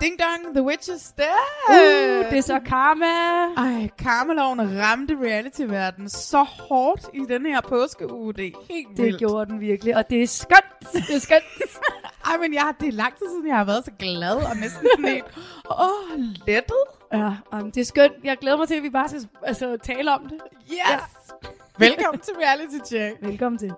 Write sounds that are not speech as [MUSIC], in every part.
Ding dong, The Witch is dead! Uh, det er så karma. Ej, karmaloven ramte reality-verdenen så hårdt i den her påskeuge. Det er helt Det vildt. gjorde den virkelig, og det er skønt. Det er skønt. [LAUGHS] Ej, men jeg, det er lang tid siden, jeg har været så glad og næsten sådan helt, åh, oh, lettet. ja, um, det er skønt. Jeg glæder mig til, at vi bare skal altså, tale om det. Yes! Ja. Velkommen til Reality Check. Velkommen til.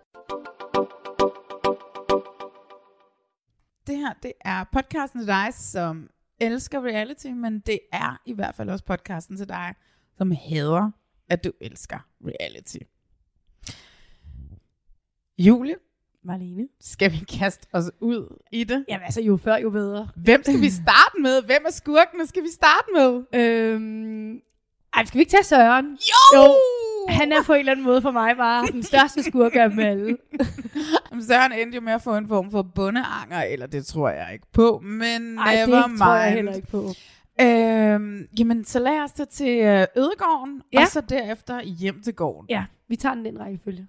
Det her, det er podcasten til dig, som elsker reality, men det er i hvert fald også podcasten til dig, som hader, at du elsker reality. Julie, Marlene. skal vi kaste os ud i det? Jamen altså, jo før, jo bedre. Hvem skal vi starte med? Hvem er skurkene skal vi starte med? Øhm, ej, skal vi ikke tage Søren? Jo! Jo. Han er på en eller anden måde for mig bare den største skurk af dem alle. [LAUGHS] Søren endte jo med at få en form for bundeanger, eller det tror jeg ikke på, men Ej, never det mind. tror jeg heller ikke på. Øhm, jamen, så lad os tage til øh, Ødegården, Ja. og så derefter hjem til gården. Ja, vi tager den den rækkefølge.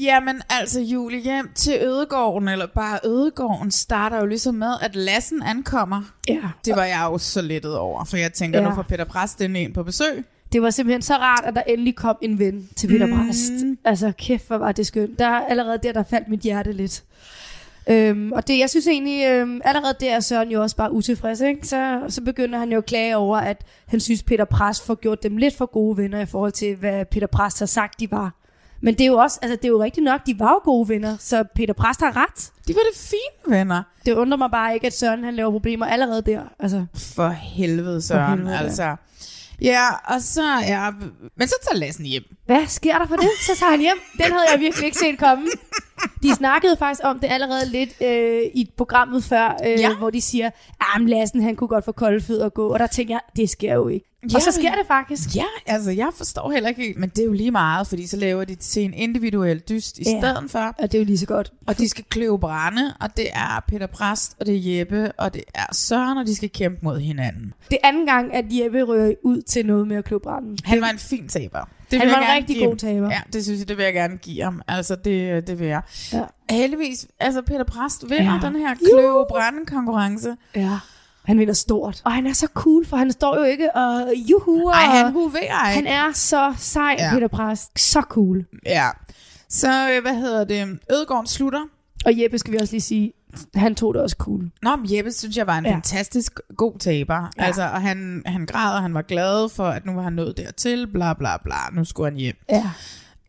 Jamen, altså Julie, hjem til Ødegården, eller bare Ødegården, starter jo ligesom med, at Lassen ankommer. Ja. Det var jeg jo så lettet over, for jeg tænker, ja. Nu får Peter Præst den ind på besøg. Det var simpelthen så rart, at der endelig kom en ven til Peter Mm. Præst. Altså, kæft, hvor var det skønt. Der allerede der, der faldt mit hjerte lidt. Øhm, og det, jeg synes egentlig, øhm, allerede der er Søren jo også bare utilfreds, ikke? Så, så begynder han jo at klage over, at han synes, Peter Præst får gjort dem lidt for gode venner i forhold til, hvad Peter Præst har sagt, de var. Men det er jo også, altså det er jo rigtigt nok, de var jo gode venner, så Peter Præst har ret. De var det fine venner. Det undrer mig bare ikke, at Søren han laver problemer allerede der. Altså, For helvede, Søren. helvede, ja. altså. Ja, og så er... Men så tager Lassen hjem. Hvad sker der for det? Så tager han hjem. Den havde jeg virkelig ikke set komme. De snakkede faktisk om det allerede lidt øh, i programmet før, øh, Ja. hvor de siger, at Lassen han kunne godt få kolde fødder og gå. Og der tænker jeg, det sker jo ikke. Ja, og så sker det faktisk. Ja, altså jeg forstår heller ikke helt, men det er jo lige meget, fordi så laver de det til en individuel dyst i Ja. stedet for. Og det er jo lige så godt. Og de skal kløve brænde, og det er Peter Præst, og det er Jeppe, og det er Søren, og de skal kæmpe mod hinanden. Det er anden gang, at Jeppe rører ud til noget med at klø branden. Han var en fin taber. Det Han var en rigtig give god taber. Ja, det synes jeg, det vil jeg gerne give ham. Altså, det, det vil jeg. Ja. Heldigvis, altså Peter Præst vinder Ja. den her kløve brænde konkurrence. ja. Han vinder stort. Og han er så cool, for han står jo ikke og juhu. Ej, og- han huverer ikke. han er så sej, Ja. ja. Peter Præst. Så cool. Ja. Så, øh, hvad hedder det? Ødegården slutter. Og Jeppe skal vi også lige sige, han tog det også cool. Nå, men Jeppe synes jeg var en ja. Ja. fantastisk god taber. Ja. Altså, og han, han græd, og han var glad for, at nu var han nået dertil, bla bla bla. Nu skulle han hjem. Ja.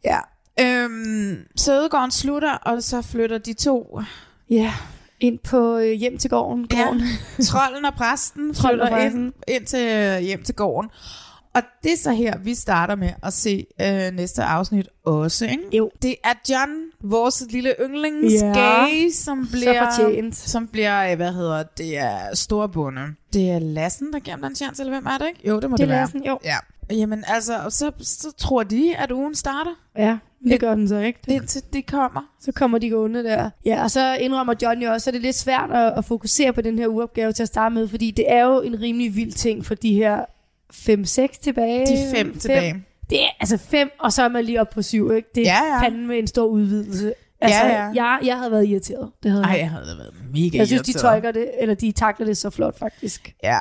Ja. Øhm, så Ødegården slutter, og så flytter de to, Ja, ind på øh, hjem til gården. Ja. gården. [LAUGHS] trolden og præsten, Trolden og flytter præsten. ind, ind til øh, hjem til gården. Og det er så her, vi starter med at se øh, næste afsnit også. Ikke? Jo. Det er John, vores lille yndlings Ja. gay, som bliver, som bliver, øh, hvad hedder det, er storbunde. Det er Lassen, der giver ham den chance, eller hvem er det ikke? Jo, det må Det det, er være. Lassen, jo. Ja. Jamen altså, så, så tror de, at ugen starter, Ja, det gør den så ikke. indtil de kommer. Så kommer de gående der. Ja, og så indrømmer John jo også, at det er lidt svært at, at fokusere på den her uopgave til at starte med, fordi det er jo en rimelig vild ting for de her 5-6 tilbage. De fem tilbage. Det er altså fem, og så er man lige op på syv, ikke? Det er Ja, ja. fandme en stor udvidelse. Altså, Ja, ja. Jeg, jeg havde været irriteret. Det havde Ej, jeg. jeg havde været mega jeg synes, de irriteret. tolker det, eller de takler det så flot, faktisk. Ja.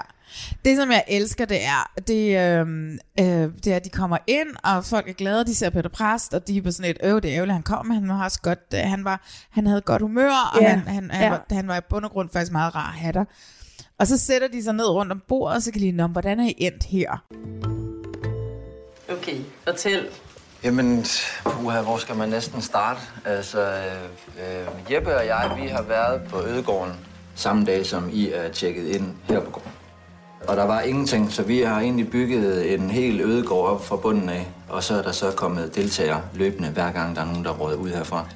Det, som jeg elsker, det er, det, øh, øh, det er, at de kommer ind, og folk er glade, de ser Peter Præst, og de er på sådan et, øh, det er ærgerligt, han kom, men han var også godt, øh, han, var, han havde godt humør, og Ja, han, han, han, ja. var, han var i bund og grund faktisk meget rar der. Og så sætter de sig ned rundt om bordet, og så kan de, Nå, hvordan er I endt her? Okay, fortæl. Jamen, puha, hvor skal man næsten starte? Altså, øh, øh, Jeppe og jeg, vi har været på Ødegården samme dag, som I er tjekket ind her på gården. Og der var ingenting, så vi har egentlig bygget en hel ødegård op fra bunden af. Og så er der så kommet deltagere løbende, hver gang der er nogen, der råder ud herfra.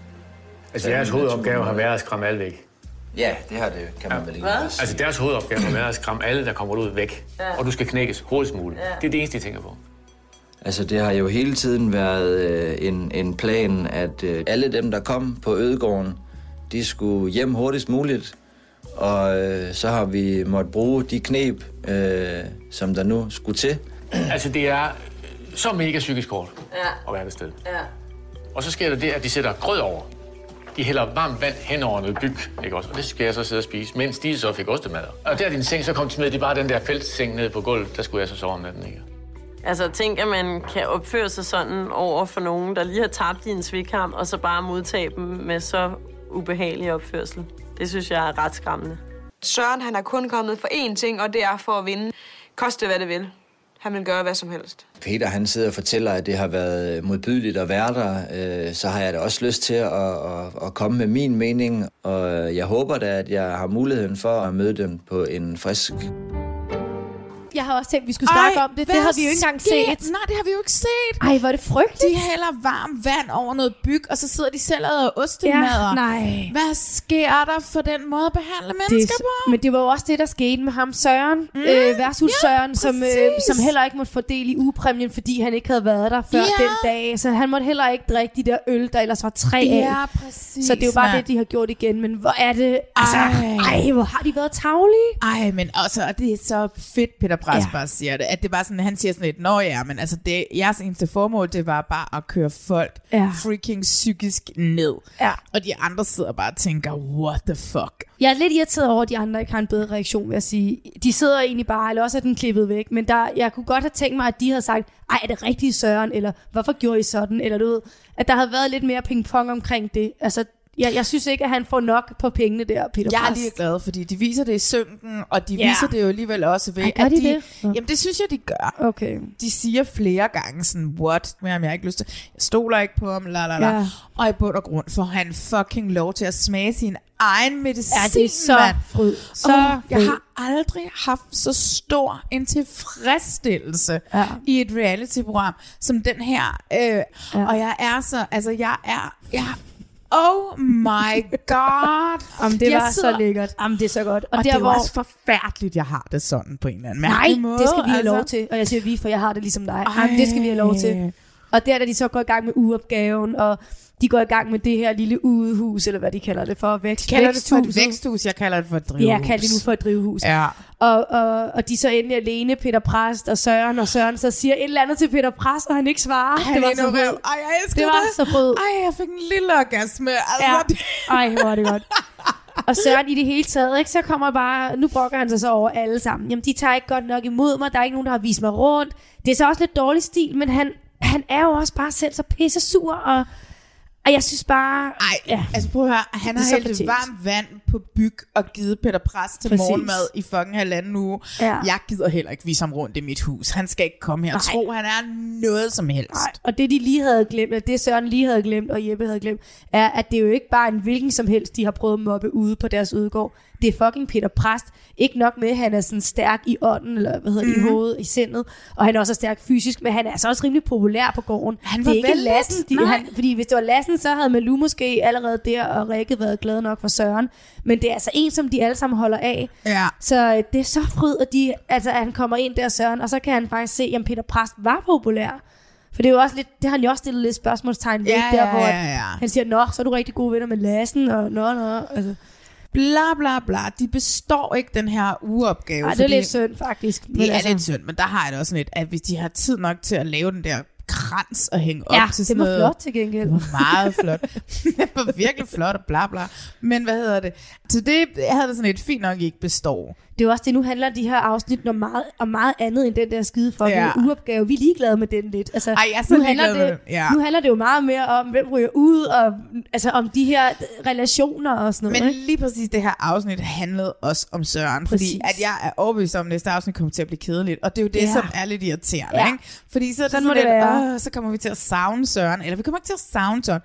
Altså jeres hovedopgave har været at skræmme alle væk. Ja, det har det, kan man vel ikke. Altså deres hovedopgave været at skræmme alle, der kommer ud væk. Ja. Og du skal knækkes hurtigst muligt. Det er det eneste, de tænker på. Altså, det har jo hele tiden været øh, en, en plan, at øh, alle dem, der kom på Ødegården, de skulle hjem hurtigst muligt. Og øh, så har vi måttet bruge de knep, øh, som der nu skulle til. [CLEARS THROAT] Altså det er så mega psykisk hårdt Ja, at være det sted. ja. Og så sker der det, at de sætter grød over. De hælder varmt vand hen over noget byg, ikke også? Og det skal jeg så sidde og spise, mens de så fik ostemad. Og der din seng, så kom de med, det er bare den der feltseng nede på gulvet, der skulle jeg så sove om natten, ikke? Altså, tænk, at man kan opføre sig sådan over for nogen, der lige har tabt i en svikkamp, og så bare modtage dem med så ubehagelig opførsel. Det synes jeg er ret skræmmende. Søren han er kun kommet for én ting, og det er for at vinde. Koste hvad det vil. Han vil gøre hvad som helst. Peter han sidder og fortæller, at det har været modbydeligt at være der. Øh, så har jeg da også lyst til at, at, at komme med min mening. Og jeg håber da, at jeg har muligheden for at møde dem på en frisk jeg har også tænkt, at vi skulle snakke om det. Det har vi jo ikke engang set. Nej, det har vi jo ikke set. Ej, hvor er det frygteligt. De hælder varmt vand over noget byg, og så sidder de selv og æder ostemader. Ja, nej. Hvad sker der for den måde at behandle det, mennesker på? men det var jo også det, der skete med ham Søren, mm, øh, versus ja, Søren, som, øh, som heller ikke måtte få del i ugepræmien, fordi han ikke havde været der før Ja. den dag. Så han måtte heller ikke drikke de der øl, der ellers var tre af. Ja, præcis. Så det er jo bare mand. det, de har gjort igen. Men hvor er det... Altså, Ej. ej, hvor har de været tavlige? Ej, men også, og det er så fedt, Peter Pres Ja. siger det, at det bare sådan, han siger sådan lidt, nå ja, men altså det, jeres eneste formål, det var bare at køre folk Ja. freaking psykisk ned. Ja. Og de andre sidder bare og tænker, what the fuck? Jeg er lidt irriteret over, at de andre ikke har en bedre reaktion, vil jeg sige. De sidder egentlig bare, eller også er den klippet væk. Men der, jeg kunne godt have tænkt mig, at de havde sagt, ej, er det rigtigt Søren? Eller hvorfor gjorde I sådan? Eller du ved, at der havde været lidt mere pingpong omkring det. Altså, jeg, jeg synes ikke, at han får nok på pengene der, Peter Jeg er lige glad, fordi de viser det i synken, og de Ja. viser det jo alligevel også ved, Ej, at de de... det? Nå. Jamen, det synes jeg, de gør. Okay. De siger flere gange sådan, what? Men jeg har ikke lyst til... Jeg stoler ikke på ham, la la la. Ja. Og i bund og grund får han fucking lov til at smage sin egen medicin, Ja, det er så mand. fryd. Så Så jeg har aldrig haft så stor en tilfredsstillelse Ja. i et reality-program som den her. Øh, Ja. ja. Og jeg er så, altså jeg er, jeg, oh my god. [LAUGHS] Jamen, det Jeg var sidder- så lækkert. Jamen, det er så godt. Og, Og der, det er hvor... også forfærdeligt, jeg har det sådan på en eller anden Nej, mærkelig måde. det skal vi have altså. lov til. Og jeg siger vi, for jeg har det ligesom dig. Jamen, det skal vi have lov til. Ej. Og der, da de så går i gang med uopgaven, og de går i gang med det her lille udehus, eller hvad de kalder det for, vækst, De kalder det for et væksthus, jeg kalder det for et drivhus. Ja, kald det nu for et drivhus. Ja. Og, og, og de så endelig alene, Peter Præst og Søren, og Søren så siger et eller andet til Peter Præst, og han ikke svarer. Han det var så fryd. Ej, jeg elsker Det var det. så fryd. Ej, jeg fik en lille orgasme. Altså, Ja. Ej, hvor er det godt. Og Søren i det hele taget, ikke? så kommer bare, nu brokker han sig så over alle sammen. Jamen, de tager ikke godt nok imod mig, der er ikke nogen, der har vist mig rundt. Det er så også lidt dårlig stil, men han, han er jo også bare selv så pisse sur, og, og jeg synes bare... Ej, Ja. altså prøv at høre, han har hældt varmt vand på byg og givet Peter Pres til Præcis. morgenmad i fucking halvanden uge. Ja. Jeg gider heller ikke vise ham rundt i mit hus. Han skal ikke komme her og tro, han er noget som helst. Nej, og det de lige havde glemt, eller det Søren lige havde glemt, og Jeppe havde glemt, er, at det er jo ikke bare en hvilken som helst, de har prøvet at mobbe ude på deres udgård. Det er fucking Peter Præst. Ikke nok med, at han er sådan stærk i ånden, eller hvad hedder mm. Mhm. i hovedet, i sindet, og han er også stærk fysisk, men han er altså også rimelig populær på gården. Han det var er ikke Lassen, de, han, fordi hvis det var Lassen, så havde Malou måske allerede der, og Rikke været glad nok for Søren. Men det er altså en, som de alle sammen holder af. Ja. Så øh, det er så fryd, at, de, altså, at han kommer ind der, Søren, og så kan han faktisk se, at Peter Præst var populær. For det er jo også lidt, det har han jo også stillet lidt spørgsmålstegn ved, Ja, der ja, hvor ja, ja. han siger, nå, så er du rigtig gode venner med Lassen, og nå, nå. Altså, Bla bla bla. De består ikke den her ugeopgave. ej, det er lidt synd, faktisk. Det er lidt synd, men der har jeg det også lidt, at hvis de har tid nok til at lave den der krans at hænge op Ja, til det sådan var noget. flot til gengæld. Det var meget flot. [LAUGHS] det var virkelig flot og bla bla. Men hvad hedder det? Så det jeg havde det sådan et fint nok ikke består. Det er jo også det, nu handler de her afsnit om meget, om meget andet end den der skide fucking Ja. uopgave. Vi er ligeglade med den lidt. Altså, Ej, jeg er så nu handler det. Ja. Nu handler det jo meget mere om, hvem ryger ud, og altså om de her relationer og sådan noget. Men ikke? lige præcis det her afsnit handlede også om Søren, fordi Præcis. at jeg er overbevist om, at næste afsnit kommer til at blive kedeligt, og det er jo det, Ja. som er lidt irriterende, Ja. ikke? Fordi så Sådan sådan, må det lidt, være. Åh, så kommer vi til at savne Søren, eller vi kommer ikke til at savne Søren,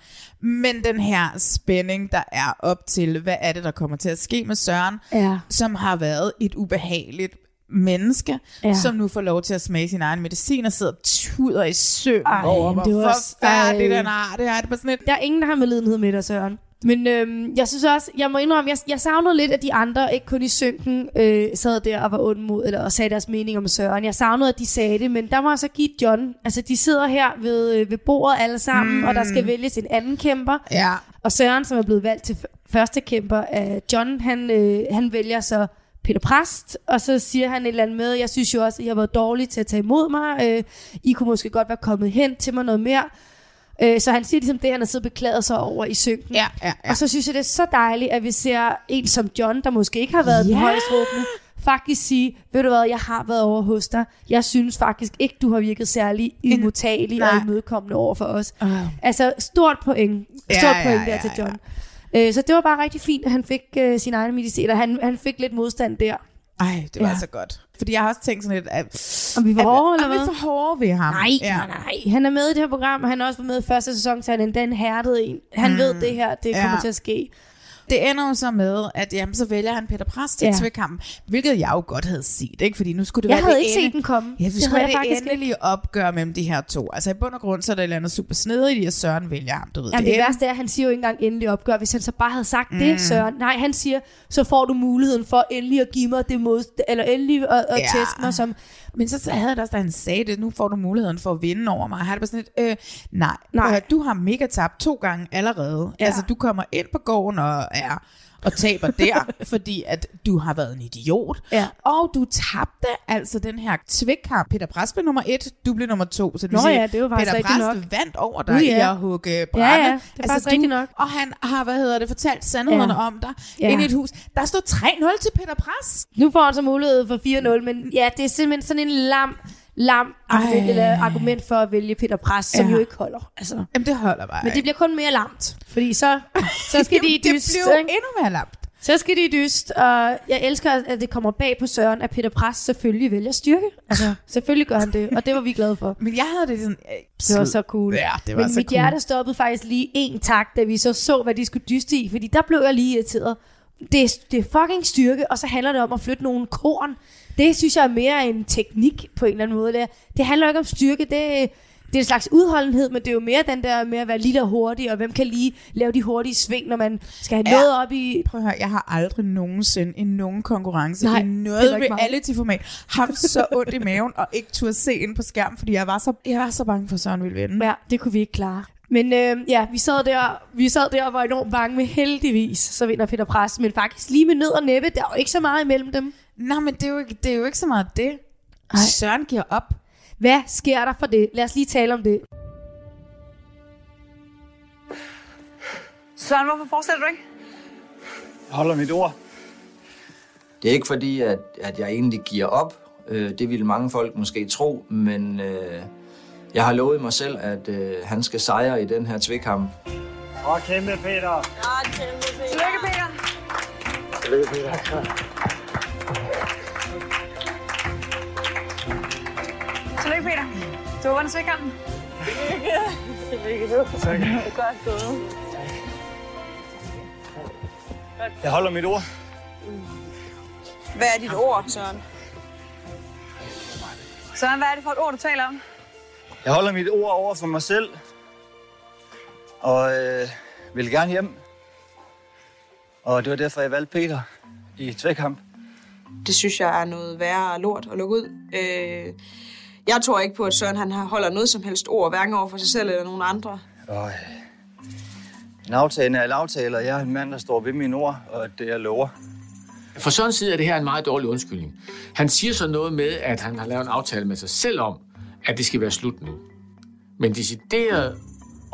men den her spænding, der er op til, hvad er det, der kommer til at ske med Søren, Ja. som har været et ubehageligt menneske, Ja. som nu får lov til at smage sin egen medicin og sidder og tuder i søvn over, hvor forfærdeligt den har. Det er det bare sådan et, Der er ingen, der har medlidenhed med dig, Søren. Men øhm, jeg synes også, jeg må indrømme, jeg, jeg savnede lidt, at de andre, ikke kun i synken, øh, sad der og var ond mod, eller og sagde deres mening om Søren. Jeg savnede, at de sagde det, men der må jeg så give John. Altså, de sidder her ved, øh, ved bordet alle sammen, mm. og der skal vælges en anden kæmper. ja, Og Søren, som er blevet valgt til første kæmper af John, han, øh, han vælger så Peter Præst, og så siger han et eller andet med, jeg synes jo også, at I har været dårlige til at tage imod mig. Øh, I kunne måske godt være kommet hen til mig noget mere. Øh, så han siger ligesom det, han har siddet og beklaget sig over i synken. ja, ja, ja. Og så synes jeg, det er så dejligt, at vi ser en som John, der måske ikke har været ja. den Ja. højst råbende, faktisk sige, ved du hvad, jeg har været over hos dig. Jeg synes faktisk ikke, du har virket særlig imodtagelig og imødekommende over for os. Øh. Altså, stort point. Ja, Stort ja, point ja, der til ja. John. Øh, så det var bare rigtig fint, at han fik øh, sin egen medicin, og han, han fik lidt modstand der. Ej, det var Ja. så godt. Fordi jeg har også tænkt sådan lidt, at... Om vi var hårde, eller vi hvad? er for hårde ved ham. Nej, ja. nej, nej. Han er med i det her program, og han har også været med i første sæson, så han er endda en hærdet en. Han mm. ved det her, det Ja. kommer til at ske. Det ender jo så med, at jamen, så vælger han Peter Præst til Ja. tvækampen, hvilket jeg jo godt havde set, ikke? Fordi nu skulle det Jeg være havde det ikke ende- set den komme. Ja, det Det skulle havde være det endelige opgør mellem de her to. Altså i bund og grund, så er der et eller andet super snedigt i, at Søren vælger ham, du ved. Jamen, det ender- værste er, at han siger jo ikke engang endelig opgør. Hvis han så bare havde sagt mm. det, Søren. Nej, han siger, så får du muligheden for endelig at give mig det mod, eller endelig at, at Ja. teste mig som... Men så havde jeg det også, da han sagde det, nu får du muligheden for at vinde over mig. Har det bare sådan lidt, øh, nej, Nej. nej. du har mega tabt to gange allerede. Ja. Altså, du kommer ind på gården og er og taber der, [LAUGHS] fordi at du har været en idiot. Ja. Og du tabte altså den her tvikkamp. Peter Præst blev nummer et, du blev nummer to. Så vil Nå sige, ja, det var Peter Præst nok. vandt over dig i ja. at hugge brænde. Ja, ja, det er faktisk rigtigt nok. Og han har, hvad hedder det, fortalt sandhederne Ja. om dig Ja. ja. ind i et hus. Der står 3-0 til Peter Præst. Nu får han så mulighed for 4-0, men ja, det er simpelthen sådan en lam, lam argument, eller argument for at vælge Peter som Ja. jo ikke holder. Altså. Jamen, det holder bare Men det bliver kun mere lamt, fordi så, [LAUGHS] så skal de Jamen, dyst. Det bliver ikke? endnu mere lamt. Så skal de dyst, og jeg elsker, at det kommer bag på Søren, at Peter Pres selvfølgelig vælger styrke. Altså, [LAUGHS] selvfølgelig gør han det, og det var vi glade for. Men jeg havde det sådan... Øh, Det var så cool. Ja, det var Men så mit cool. hjerte stoppede faktisk lige en tak, da vi så så, hvad de skulle dyste i, fordi der blev jeg lige irriteret. Det er, det er fucking styrke, og så handler det om at flytte nogle korn. Det synes jeg er mere en teknik på en eller anden måde. Det, det handler ikke om styrke, det, det er en slags udholdenhed, men det er jo mere den der med at være lille og hurtig, og hvem kan lige lave de hurtige sving, når man skal have Ja. noget op i... Prøv at høre, jeg har aldrig nogensinde i nogen konkurrence, Nej, i noget reality-format, haft så ondt i maven, og ikke turde se ind på skærmen, fordi jeg var så, jeg var så bange for, at Søren ville vinde. Ja, det kunne vi ikke klare. Men øh, ja, vi sad, der, vi sad der og var enormt bange med heldigvis, så vinder Peter Pres, men faktisk lige med nød og næppe, der er jo ikke så meget imellem dem. Nej, men det er jo ikke, det er jo ikke så meget det. Ej. Søren giver op. Hvad sker der for det? Lad os lige tale om det. Søren, hvorfor fortsætter du ikke? Jeg holder mit ord. Det er ikke fordi, at, at jeg egentlig giver op. Øh, det ville mange folk måske tro, men øh, jeg har lovet mig selv, at øh, han skal sejre i den her tvikkamp. Og kæmpe, Peter. Ja, kæmpe, Peter. Tillykke, Peter. Tillykke, Peter. Tillykke, Peter. Du har vundet svækkampen. Tillykke. Tillykke, du. Tak. Det er godt gået. Jeg holder mit ord. Hvad er dit ord, Søren? Søren, hvad er det for et ord, du taler om? Jeg holder mit ord over for mig selv. Og øh, vil gerne hjem. Og det var derfor, jeg valgte Peter i tvækkamp. Det synes jeg er noget værre lort at lukke ud. Øh, jeg tror ikke på, at Søren han holder noget som helst ord, hverken over for sig selv eller nogen andre. Og, øh, en aftale er en aftale, og jeg er en mand, der står ved mine ord, og det jeg lover. For Sørens side er det her en meget dårlig undskyldning. Han siger så noget med, at han har lavet en aftale med sig selv om, at det skal være slut nu. Men decideret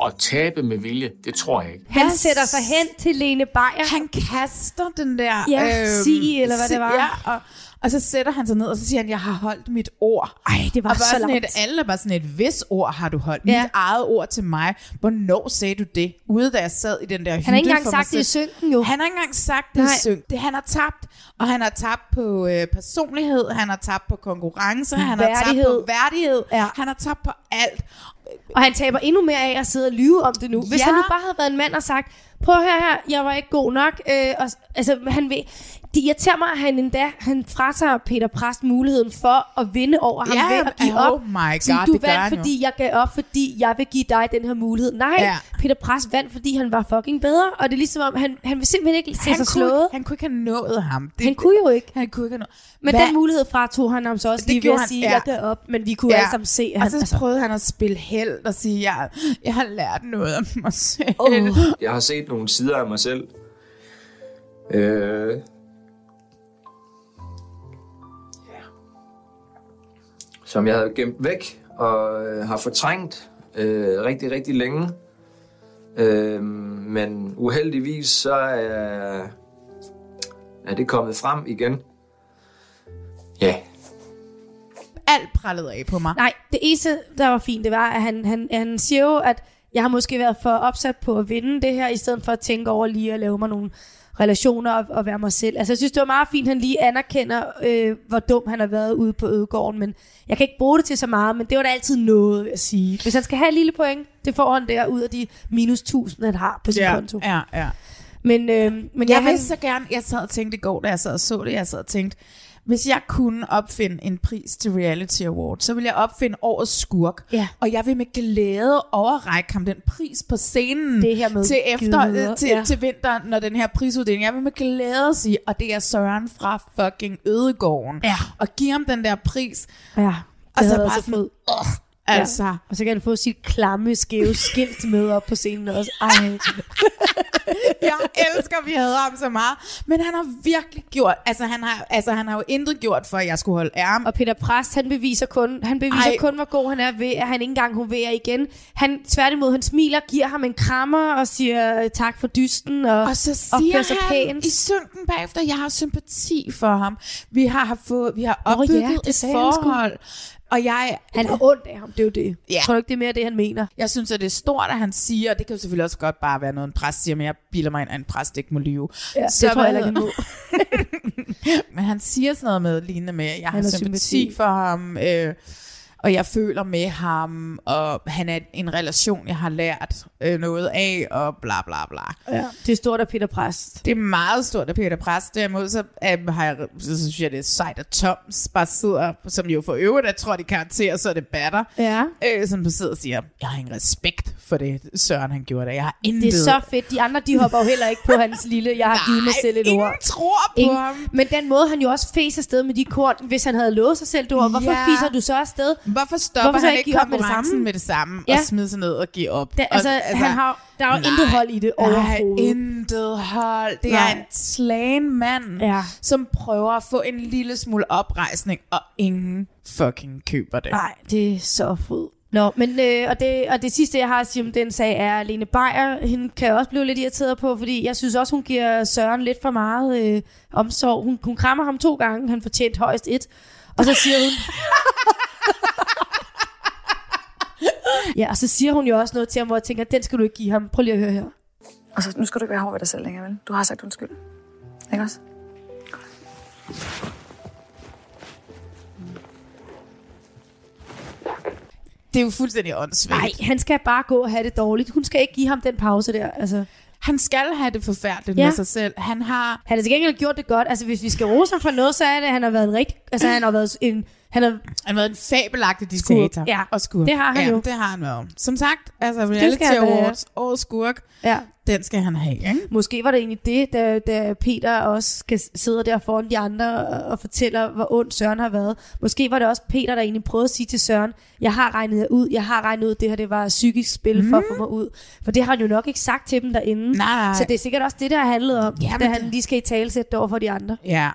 at tabe med vilje, det tror jeg ikke. Han sætter sig hen til Lene Beyer. Han kaster den der... øhm, Ja, sig, eller hvad det var. Ja, og, og så sætter han sig ned, og så siger han, jeg har holdt mit ord. Ej, det var og bare så sådan langt. et, alle bare sådan et, hvis ord har du holdt. Ja. Mit eget ord til mig. Hvornår sagde du det? Ude da jeg sad i den der hytte Han har ikke engang sagt det i synken jo. Han har ikke engang sagt det Nej. i synk. Det, han har tabt. Og han har tabt på øh, personlighed, han har tabt på konkurrence, han har tabt på værdighed, Ja. han har tabt på alt. Og han taber endnu mere af at sidde og lyve om det nu. Hvis Ja. han nu bare havde været en mand og sagt, prøv her her, jeg var ikke god nok. Øh, og, altså, han vil, det irriterer mig, at han endda han fratager Peter Præst muligheden for at vinde over ham Ja, ved at give oh op. my Sådan, God, du det vandt, han fordi jeg gav op, fordi jeg vil give dig den her mulighed. Nej, Ja. Peter Præst vandt, fordi han var fucking bedre. Og det er ligesom om, han, han vil simpelthen ikke se Han sig kunne, slået. han kunne ikke have nået ham. Det, Han kunne jo ikke. Han kunne ikke have nået. Men Hvad- den mulighed fratog han ham så også Det lige ved at han, sige, ja. jeg gav op. Men vi kunne ja. alle sammen se, at og han... så Altså, prøvede han at spille held og sige, jeg, jeg har lært noget af mig selv. Åh. Jeg har set nogle sider af mig selv. Øh, Som jeg havde gemt væk og øh, har fortrængt øh, rigtig, rigtig længe. Øh, men uheldigvis så er, er det kommet frem igen. Ja, Alt prallede af på mig. Nej, det eneste, der var fint, det var, at han, han, han siger jo, at jeg har måske været for opsat på at vinde det her, i stedet for at tænke over lige at lave mig nogle relationer og, og være mig selv. Altså, jeg synes, det var meget fint, at han lige anerkender, øh, hvor dum han har været ude på ødegården, men jeg kan ikke bruge det til så meget, men det var da altid noget, jeg sige. Hvis han skal have et lille point, det får han der ud af de minus 1000, han har på sin Ja, konto. ja, ja. Men, øh, men jeg ja, vil han, så gerne, jeg sad og tænkte i går, da jeg sad og så det, jeg sad og tænkte, hvis jeg kunne opfinde en pris til Reality Award, så ville jeg opfinde årets skurk. Ja. Og jeg vil med glæde overrække ham den pris på scenen Det her med til, efter, glæder, øh, til, ja. til vinter, når den her prisuddeling. Jeg vil med glæde sige, og det er Søren fra fucking Ødegården. Ja. Og give ham den der pris. ja, Og det så havde bare så sådan, altså. Ja. Og så kan han få sit klamme, skæve skilt med op på scenen også. Ej. [LAUGHS] jeg elsker, at vi havde ham så meget. Men han har virkelig gjort, altså han har, altså, han har jo intet gjort for, at jeg skulle holde ærm. Og Peter Præst, han beviser kun, han beviser Ej. Kun, hvor god han er ved, at han ikke engang hoverer igen. Han, tværtimod, han smiler, giver ham en krammer og siger tak for dysten og, Og så siger sig han pænt. i synken bagefter, jeg har sympati for ham. Vi har, fået, vi har ja, opbygget et sagde han sgu. forhold. Og jeg, Han er ondt af ham, det er jo det. Ja. Jeg tror du ikke, det er mere det, han mener? jeg synes, at det er stort, at han siger, og det kan jo selvfølgelig også godt bare være noget, en præst siger, men jeg bilder mig ind, at en præst ikke må lyve. Ja, Så det tror jeg heller ikke, må. [LAUGHS] Men han siger sådan noget med, lignende med, at jeg har Han har sympati, sympati. for ham, øh, og jeg føler med ham, og han er en relation, jeg har lært øh, noget af, og bla bla bla. Ja. Det er stort af Peter Præst. Det er meget stort af Peter Præst. Derimod så, øh, har jeg, så synes jeg, det er sejt, at Toms bare sidder, som jo for øvrigt er trådt i karakter, så er det batter. Ja. Øh, som bare sidder og siger, jeg har ingen respekt for det, Søren han gjorde det. Jeg har intet. Det er så fedt. De andre, de hopper jo heller ikke på hans lille, jeg har givet mig selv et ingen ord. tror på Ingen. ham. Men den måde, han jo også fæs afsted med de kort, hvis han havde lovet sig selv, du var, hvorfor Ja. fiser du så afsted? Hvorfor stopper Hvorfor han ikke op med det konkurrencen samme? med det samme, Ja. og smider sig ned og giver op? Det, altså, og, altså, han har, der er jo nej. intet hold i det Nej, overhovedet. intet hold. Det Nej. er en slagen mand, Ja. som prøver at få en lille smule oprejsning, og ingen fucking køber det. Nej, det er så fed. Nå, men øh, og, det, og det sidste, jeg har at sige om den sag, er Lene Beyer. Hende kan jeg også blive lidt irriteret på, fordi jeg synes også, hun giver Søren lidt for meget øh, omsorg. Hun, hun krammer ham to gange, han fortjent højst et. Og så siger hun... [LAUGHS] ja, og så siger hun jo også noget til ham, hvor jeg tænker, den skal du ikke give ham. Prøv lige at høre her. Og så, nu skal du ikke være hård ved dig selv længere, vel? Du har sagt undskyld. Ikke også? Det er jo fuldstændig åndssvagt. Nej, han skal bare gå og have det dårligt. Hun skal ikke give ham den pause der. Altså, Han skal have det forfærdeligt Ja. med sig selv. Han har... han har til gengæld gjort det godt. Altså, hvis vi skal rose ham for noget, så er det, at han har været en rigtig... Altså, han har været en... Han har, Han været en fabelagtig diktator. ja. Og skurk. Det har han ja, jo. det har han været. Som sagt, altså reality awards, årets skurk, ja. den skal han have, ikke? Måske var det egentlig det, da, da Peter også skal sidde der foran de andre og, fortæller, hvor ondt Søren har været. Måske var det også Peter, der egentlig prøvede at sige til Søren, jeg har regnet jer ud, jeg har regnet ud, det her det var et psykisk spil mm. for at få mig ud. For det har han jo nok ikke sagt til dem derinde. Nej. Så det er sikkert også det, der har handlet om, Ja, da han det- lige skal i talesætte det over for de andre. Ja.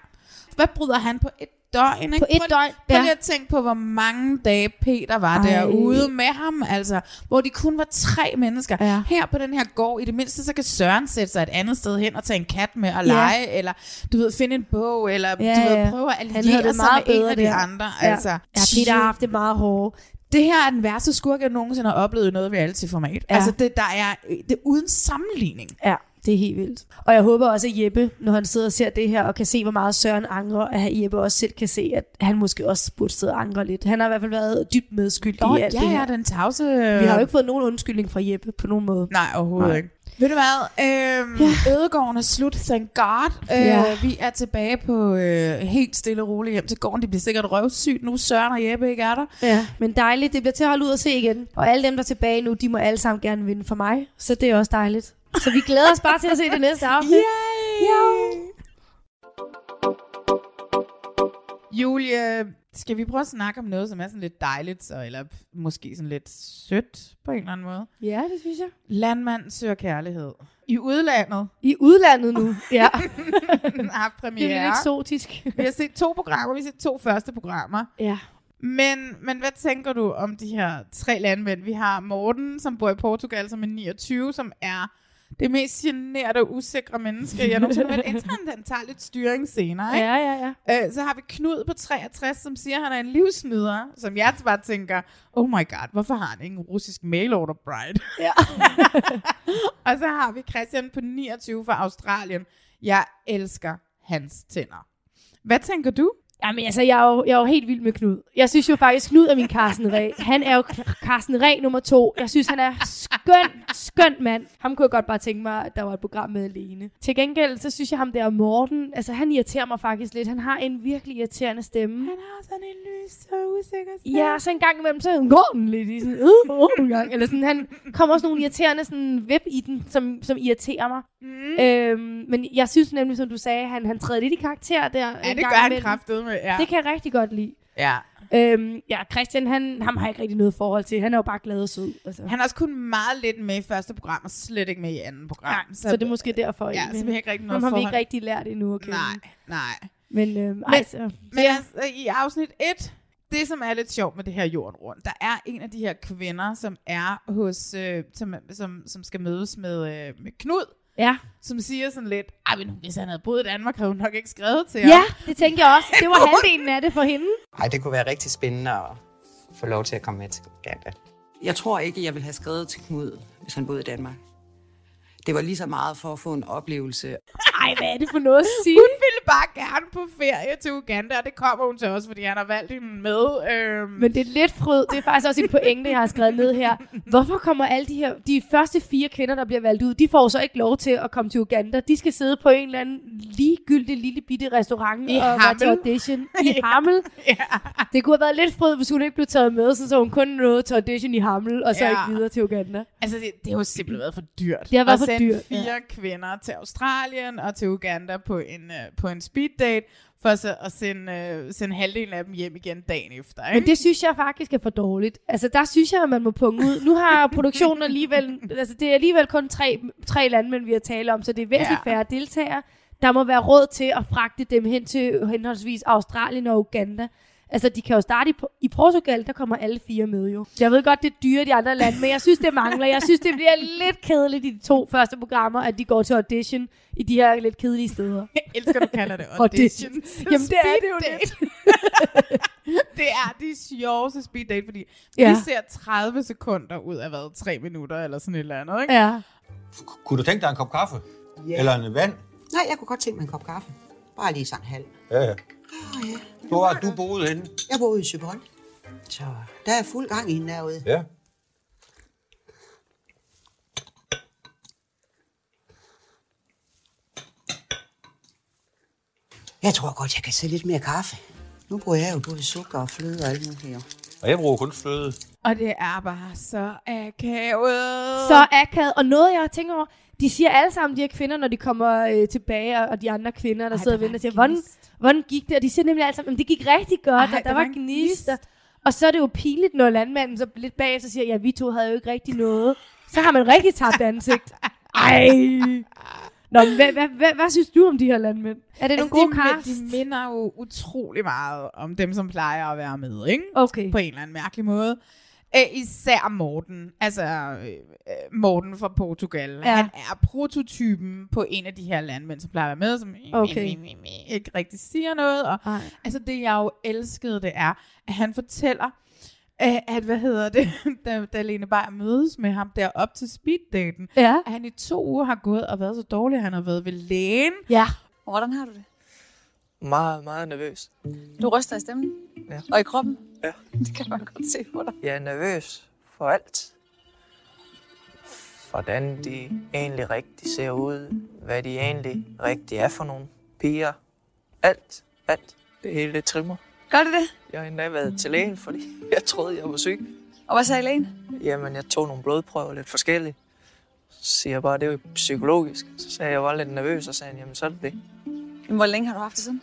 Hvad bryder han på et døgn, ikke? På et Prøv- døgn, Prøv ja. lige at tænke på, hvor mange dage Peter var Ej. derude med ham, altså, hvor de kun var tre mennesker. Ja. Her på den her gård, i det mindste, så kan Søren sætte sig et andet sted hen og tage en kat med og Ja. lege, eller du ved, finde en bog, eller Ja, du ved, ja. prøve at alliere det sig med en af de andre. Ja. Altså, Ja, Peter har haft det meget hårdt. Det her er den værste skurk, jeg nogensinde har oplevet i noget reality-format. Ja. Ja. Altså, det, der er, det er uden sammenligning. Ja, det er helt vildt. Og jeg håber også, at Jeppe, når han sidder og ser det her, og kan se, hvor meget Søren angrer, at Jeppe også selv kan se, at han måske også burde sidde og angre lidt. Han har i hvert fald været dybt medskyldig Nå, i alt ja, det her. ja, den tavse... Vi har jo ikke fået nogen undskyldning fra Jeppe på nogen måde. Nej, overhovedet Nej. ikke. Ved du hvad? Øhm, ja. Ødegården er slut, thank God. Øh, Ja. Vi er tilbage på øh, helt stille og roligt hjem til gården. Det bliver sikkert røvsygt nu, Søren og Jeppe ikke er der. Ja, men dejligt. Det bliver til at holde ud og se igen. Og alle dem, der er tilbage nu, de må alle sammen gerne vinde for mig. Så det er også dejligt. Så vi glæder os bare til at se det næste afsnit. Yay! Jo. Julie, skal vi prøve at snakke om noget, som er sådan lidt dejligt, så, eller måske sådan lidt sødt på en eller anden måde? Ja, det synes jeg. Landmand søger kærlighed. I udlandet. I udlandet nu, ja. [LAUGHS] Har premiere. Det er lidt eksotisk. Vi har set to programmer. Vi har set to første programmer. Ja. Men, men hvad tænker du om de her tre landmænd? Vi har Morten, som bor i Portugal, som er 29, som er det mest generede og usikre menneske, jeg nogensinde har. Indtil han, han tager lidt styring senere. Ikke? Ja, ja, ja. Øh, så har vi Knud på 63, som siger, at han er en livsnyder, som jeg bare tænker, oh my god, hvorfor har han ikke en russisk mailorder bride? Ja. [LAUGHS] og så har vi Christian på 29 fra Australien. Jeg elsker hans tænder. Hvad tænker du? Jamen altså, jeg er, jo, jeg er jo helt vild med Knud. Jeg synes jo faktisk, Knud er min Carsten Ræ. Han er jo Carsten Ræ nummer to. Jeg synes, han er skøn, skøn mand. Ham kunne jeg godt bare tænke mig, at der var et program med alene. Til gengæld, så synes jeg ham der Morten, altså han irriterer mig faktisk lidt. Han har en virkelig irriterende stemme. Han har sådan en lys og usikker stemme. Ja, så en gang imellem, så går den lidt i sådan, en gang. Eller sådan, han kommer også nogle irriterende sådan web i den, som, som irriterer mig. Mm. Øhm, men jeg synes nemlig, som du sagde, han, han træder lidt i karakter der. Ja, en det gang gør han imellem. Ja. Det kan jeg rigtig godt lide. Ja. Øhm, ja, Christian, han, ham har jeg ikke rigtig noget forhold til. Han er jo bare glad og sød. Altså. Han er også kun meget lidt med i første program, og slet ikke med i anden program. Nej, så, så det er måske derfor. Ja, så vi har ikke rigtig noget Ham har vi ikke rigtig lært endnu at kende. Nej, nej. Men, øhm, Men, ej, så, men altså, i afsnit 1, det som er lidt sjovt med det her jorden rundt, der er en af de her kvinder, som er hos, øh, som, som, som skal mødes med, øh, med Knud, ja. som siger sådan lidt, ej, men hvis han havde boet i Danmark, havde hun nok ikke skrevet til ja, ham. det tænkte jeg også. Det var [LAUGHS] halvdelen af det for hende. Ej, det kunne være rigtig spændende at få lov til at komme med til Uganda. Jeg tror ikke, jeg ville have skrevet til Knud, hvis han boede i Danmark. Det var lige så meget for at få en oplevelse. Ej, hvad er det for noget at sige? Hun bare gerne på ferie til Uganda, og det kommer hun til også, fordi han har valgt hende med. Øhm. Men det er lidt fryd. Det er faktisk også en pointe, jeg har skrevet ned her. Hvorfor kommer alle de her, de første fire kvinder, der bliver valgt ud, de får så ikke lov til at komme til Uganda. De skal sidde på en eller anden ligegyldig lille bitte restaurant I og være til audition [LAUGHS] i Hammel. Det kunne have været lidt fryd, hvis hun ikke blev taget med, så, så hun kun nåede til audition i Hammel, og så Ja. ikke videre til Uganda. Altså, det, det har jo simpelthen været for dyrt. Det har været at for dyrt, fire ja. kvinder til Australien og til Uganda på en, uh, på en speed date, for så at sende, uh, sende halvdelen af dem hjem igen dagen efter. Ikke? Men det synes jeg faktisk er for dårligt. Altså, der synes jeg, at man må punge ud. Nu har [LAUGHS] produktionen alligevel... altså, det er alligevel kun tre, tre landmænd, vi har talt om, så det er væsentligt Ja. færre deltagere. Der må være råd til at fragte dem hen til henholdsvis Australien og Uganda. Altså, de kan jo starte i, i Portugal, der kommer alle fire med jo. Jeg ved godt, det er dyre i de andre lande, men jeg synes, det mangler. Jeg synes, det bliver lidt kedeligt i de to første programmer, at de går til audition i de her lidt kedelige steder. Jeg elsker, du kalder det Audition. audition. Jamen, det er det jo Speed lidt. date. [LAUGHS] det er de sjoveste speed date, fordi Ja. vi ser 30 sekunder ud af hvad, 3 minutter eller sådan et eller andet, ikke? Ja. Kunne du tænke dig en kop kaffe? Ja. Eller en vand? Nej, jeg kunne godt tænke mig en kop kaffe. Bare lige sådan en halv. Ja, ja. Hvor har du boet henne? Jeg bor ude i Søborg. Så der er fuld gang i derude. Ja. Jeg tror godt, jeg kan sætte lidt mere kaffe. Nu bruger jeg jo både sukker og fløde og alt muligt her. Og jeg bruger kun fløde. Og det er bare så akavet. Så akavet. Og noget, jeg tænker over, de siger alle sammen, de her kvinder, når de kommer øh, tilbage, og- og de andre kvinder, der Ej, sidder der og venter, siger, hvordan, hvordan gik det? Og de siger nemlig sammen, at det gik rigtig godt, Ej, og der, der var var gnister. Og så er det jo pinligt, når landmanden så lidt bagefter siger, ja, vi to havde jo ikke rigtig noget. Så har man rigtig tabt ansigt. Ej. Nå, hvad, hvad, hvad, hvad synes du om de her landmænd? Er det nogle gode Altså, de, cast? De minder jo utrolig meget om dem, som plejer at være med, ikke? Okay. På en eller anden mærkelig måde. Æ, især Morten, altså øh, øh, Morten fra Portugal. Ja. Han er prototypen på en af de her landmænd, som plejer at være med, som Okay. ikke rigtig siger noget. Og, altså det, jeg jo elskede, det er, at han fortæller, øh, at, hvad hedder det, [LAUGHS] da, da Lene Beyer mødes med ham der op til speeddaten, Ja. at han i to uger har gået og været så dårlig, at han har været ved lægen. Ja. Hvordan har du det? Meget, meget nervøs. Du ryster i stemmen? Ja. Og i kroppen? Ja. [LAUGHS] Det kan man godt se på dig. Jeg er nervøs for alt. Hvordan de egentlig rigtig ser ud. Hvad de egentlig rigtig er for nogle piger. Alt, alt. Det hele det trimmer. Gør det det? Jeg har endda været til lægen, fordi [LAUGHS] jeg troede, jeg var syg. Og hvad sagde lægen? Jamen, jeg tog nogle blodprøver lidt forskellige. Så siger jeg bare, det er jo psykologisk. Så sagde jeg, jeg var lidt nervøs, og sagde han, jamen så er det det. Men hvor længe har du haft det sådan?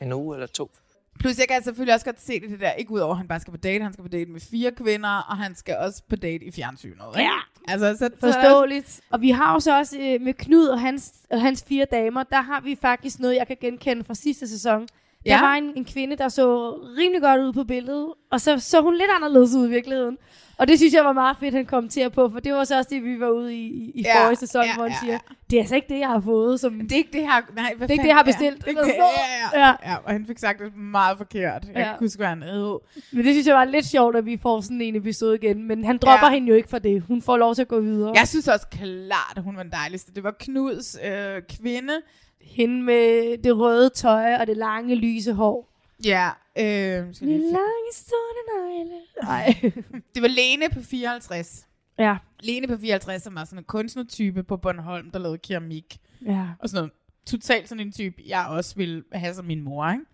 En uge eller to. Plus, jeg kan selvfølgelig også godt se det, det der, ikke udover, at han bare skal på date, han skal på date med fire kvinder, og han skal også på date i fjernsynet. Ikke? Ja. Altså, så, så Forståeligt. Og vi har jo så også øh, med Knud og hans, og hans fire damer, der har vi faktisk noget, jeg kan genkende fra sidste sæson. Der Ja. var en, en kvinde, der så rimelig godt ud på billedet, og så så hun lidt anderledes ud i virkeligheden. Og det synes jeg var meget fedt, han kommenterer på, for det var så også det, vi var ude i, i, i Ja, forrige sæson, ja, hvor han ja, siger, det er altså ikke det, jeg har fået. Som... Det er ikke det, jeg har, nej, hvad Det er ikke det, jeg har ja, bestilt. det Eller ikke- sådan [LAUGHS] ja, ja, ja, ja, og han fik sagt det meget forkert. Jeg Ja. kan huske, hvad han hed. Men det synes jeg var lidt sjovt, at vi får sådan en episode igen. Men han dropper Ja. hende jo ikke for det. Hun får lov til at gå videre. Jeg synes også klart, at hun var den dejligste. Det var Knuds øh, kvinde. Hende med det røde tøj og det lange, lyse hår. Ja. Øh, skal lige lange, sorte negle. Nej. [LAUGHS] det var Lene på 54. Ja. Lene på 54, som var sådan en kunstnertype på Bornholm, der lavede keramik. Ja. Og sådan noget. Totalt sådan en type, jeg også ville have som min mor, ikke?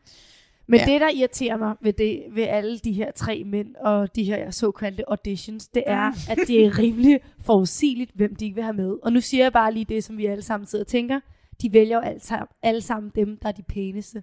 Men Ja. det, der irriterer mig ved, det, ved alle de her tre mænd og de her såkaldte auditions, det er, at det er rimelig forudsigeligt, hvem de ikke vil have med. Og nu siger jeg bare lige det, som vi alle sammen sidder og tænker. De vælger jo alle sammen, alle sammen dem, der er de pæneste.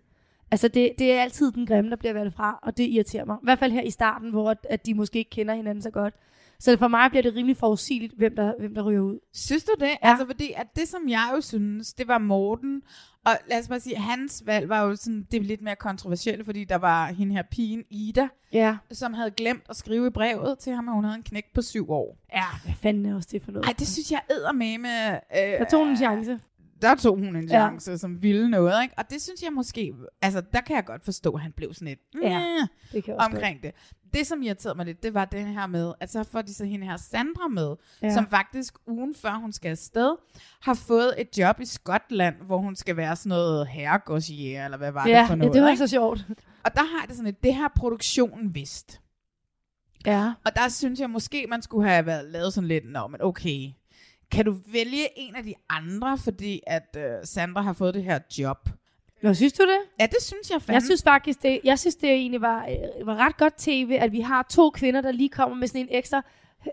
Altså, det, det er altid den grimme, der bliver valgt fra, og det irriterer mig. I hvert fald her i starten, hvor at, at de måske ikke kender hinanden så godt. Så for mig bliver det rimelig forudsigeligt, hvem der, hvem der ryger ud. Synes du det? Ja. Altså, fordi at det, som jeg jo synes, det var Morten, og lad os bare sige, hans valg var jo sådan, det lidt mere kontroversielt, fordi der var hende her pigen, Ida, Ja. som havde glemt at skrive i brevet til ham, at hun havde en knæk på syv år. Ja, hvad fanden er også det for noget? Ej, det synes jeg æder med med... Øh, Der tog en chance. Der tog hun en Ja. chance, ja. som ville noget, ikke? Og det synes jeg måske... Altså, der kan jeg godt forstå, at han blev sådan lidt... Ja, det kan omkring det. Det, som irriterede mig lidt, det var det her med, at så får de så hende her Sandra med, Ja. ja. som faktisk ugen før hun skal afsted, har fået et job i Skotland, hvor hun skal være sådan noget herregårdsjæger, eller hvad var Ja, det for ja, noget, det var ikke? så sjovt. Og der har det sådan lidt, det har produktionen vidst. Ja. Og der synes jeg måske, man skulle have været lavet sådan lidt, nå, men okay, kan du vælge en af de andre, fordi at øh, Sandra har fået det her job? Nå, synes du det? Ja, det synes jeg fandme. Jeg synes faktisk, det, jeg synes, det egentlig var, øh, var ret godt tv, at vi har to kvinder, der lige kommer med sådan en ekstra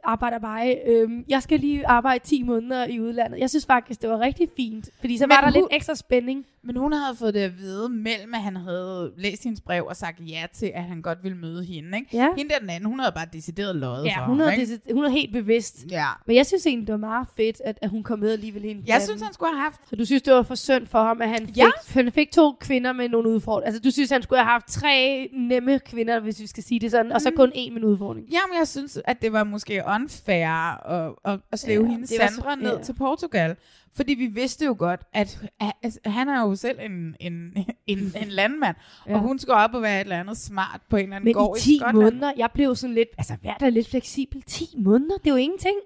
arbejder bare. Øhm, jeg skal lige arbejde 10 måneder i udlandet. Jeg synes faktisk, det var rigtig fint, fordi så Men var der hun- lidt ekstra spænding. Men hun havde fået det at vide mellem, at han havde læst hendes brev og sagt ja til, at han godt ville møde hende. Ikke? Ja. Hende der den anden, hun havde bare decideret løjet Ja, for hun ham, er, ikke? det, hun er helt bevidst. Ja. Men jeg synes egentlig, det var meget fedt, at, at hun kom med alligevel ind. Jeg synes, han skulle have haft... Så du synes, det var for synd for ham, at han fik, Ja. han fik to kvinder med nogle udfordringer? Altså, du synes, han skulle have haft tre nemme kvinder, hvis vi skal sige det sådan, og så Mm. kun en med en udfordring? Jamen, jeg synes, at det var måske unfair at, at, at slæve Ja, hende det var så- Sandra ned ja. til Portugal. Fordi vi vidste jo godt, at, at, han er jo selv en, en, [LAUGHS] en, en landmand, ja. Og hun skal op og være et eller andet smart på en eller anden Men gård i 10 Skotland. måneder, jeg blev sådan lidt, altså vær da lidt fleksibel. 10 måneder, det er jo ingenting.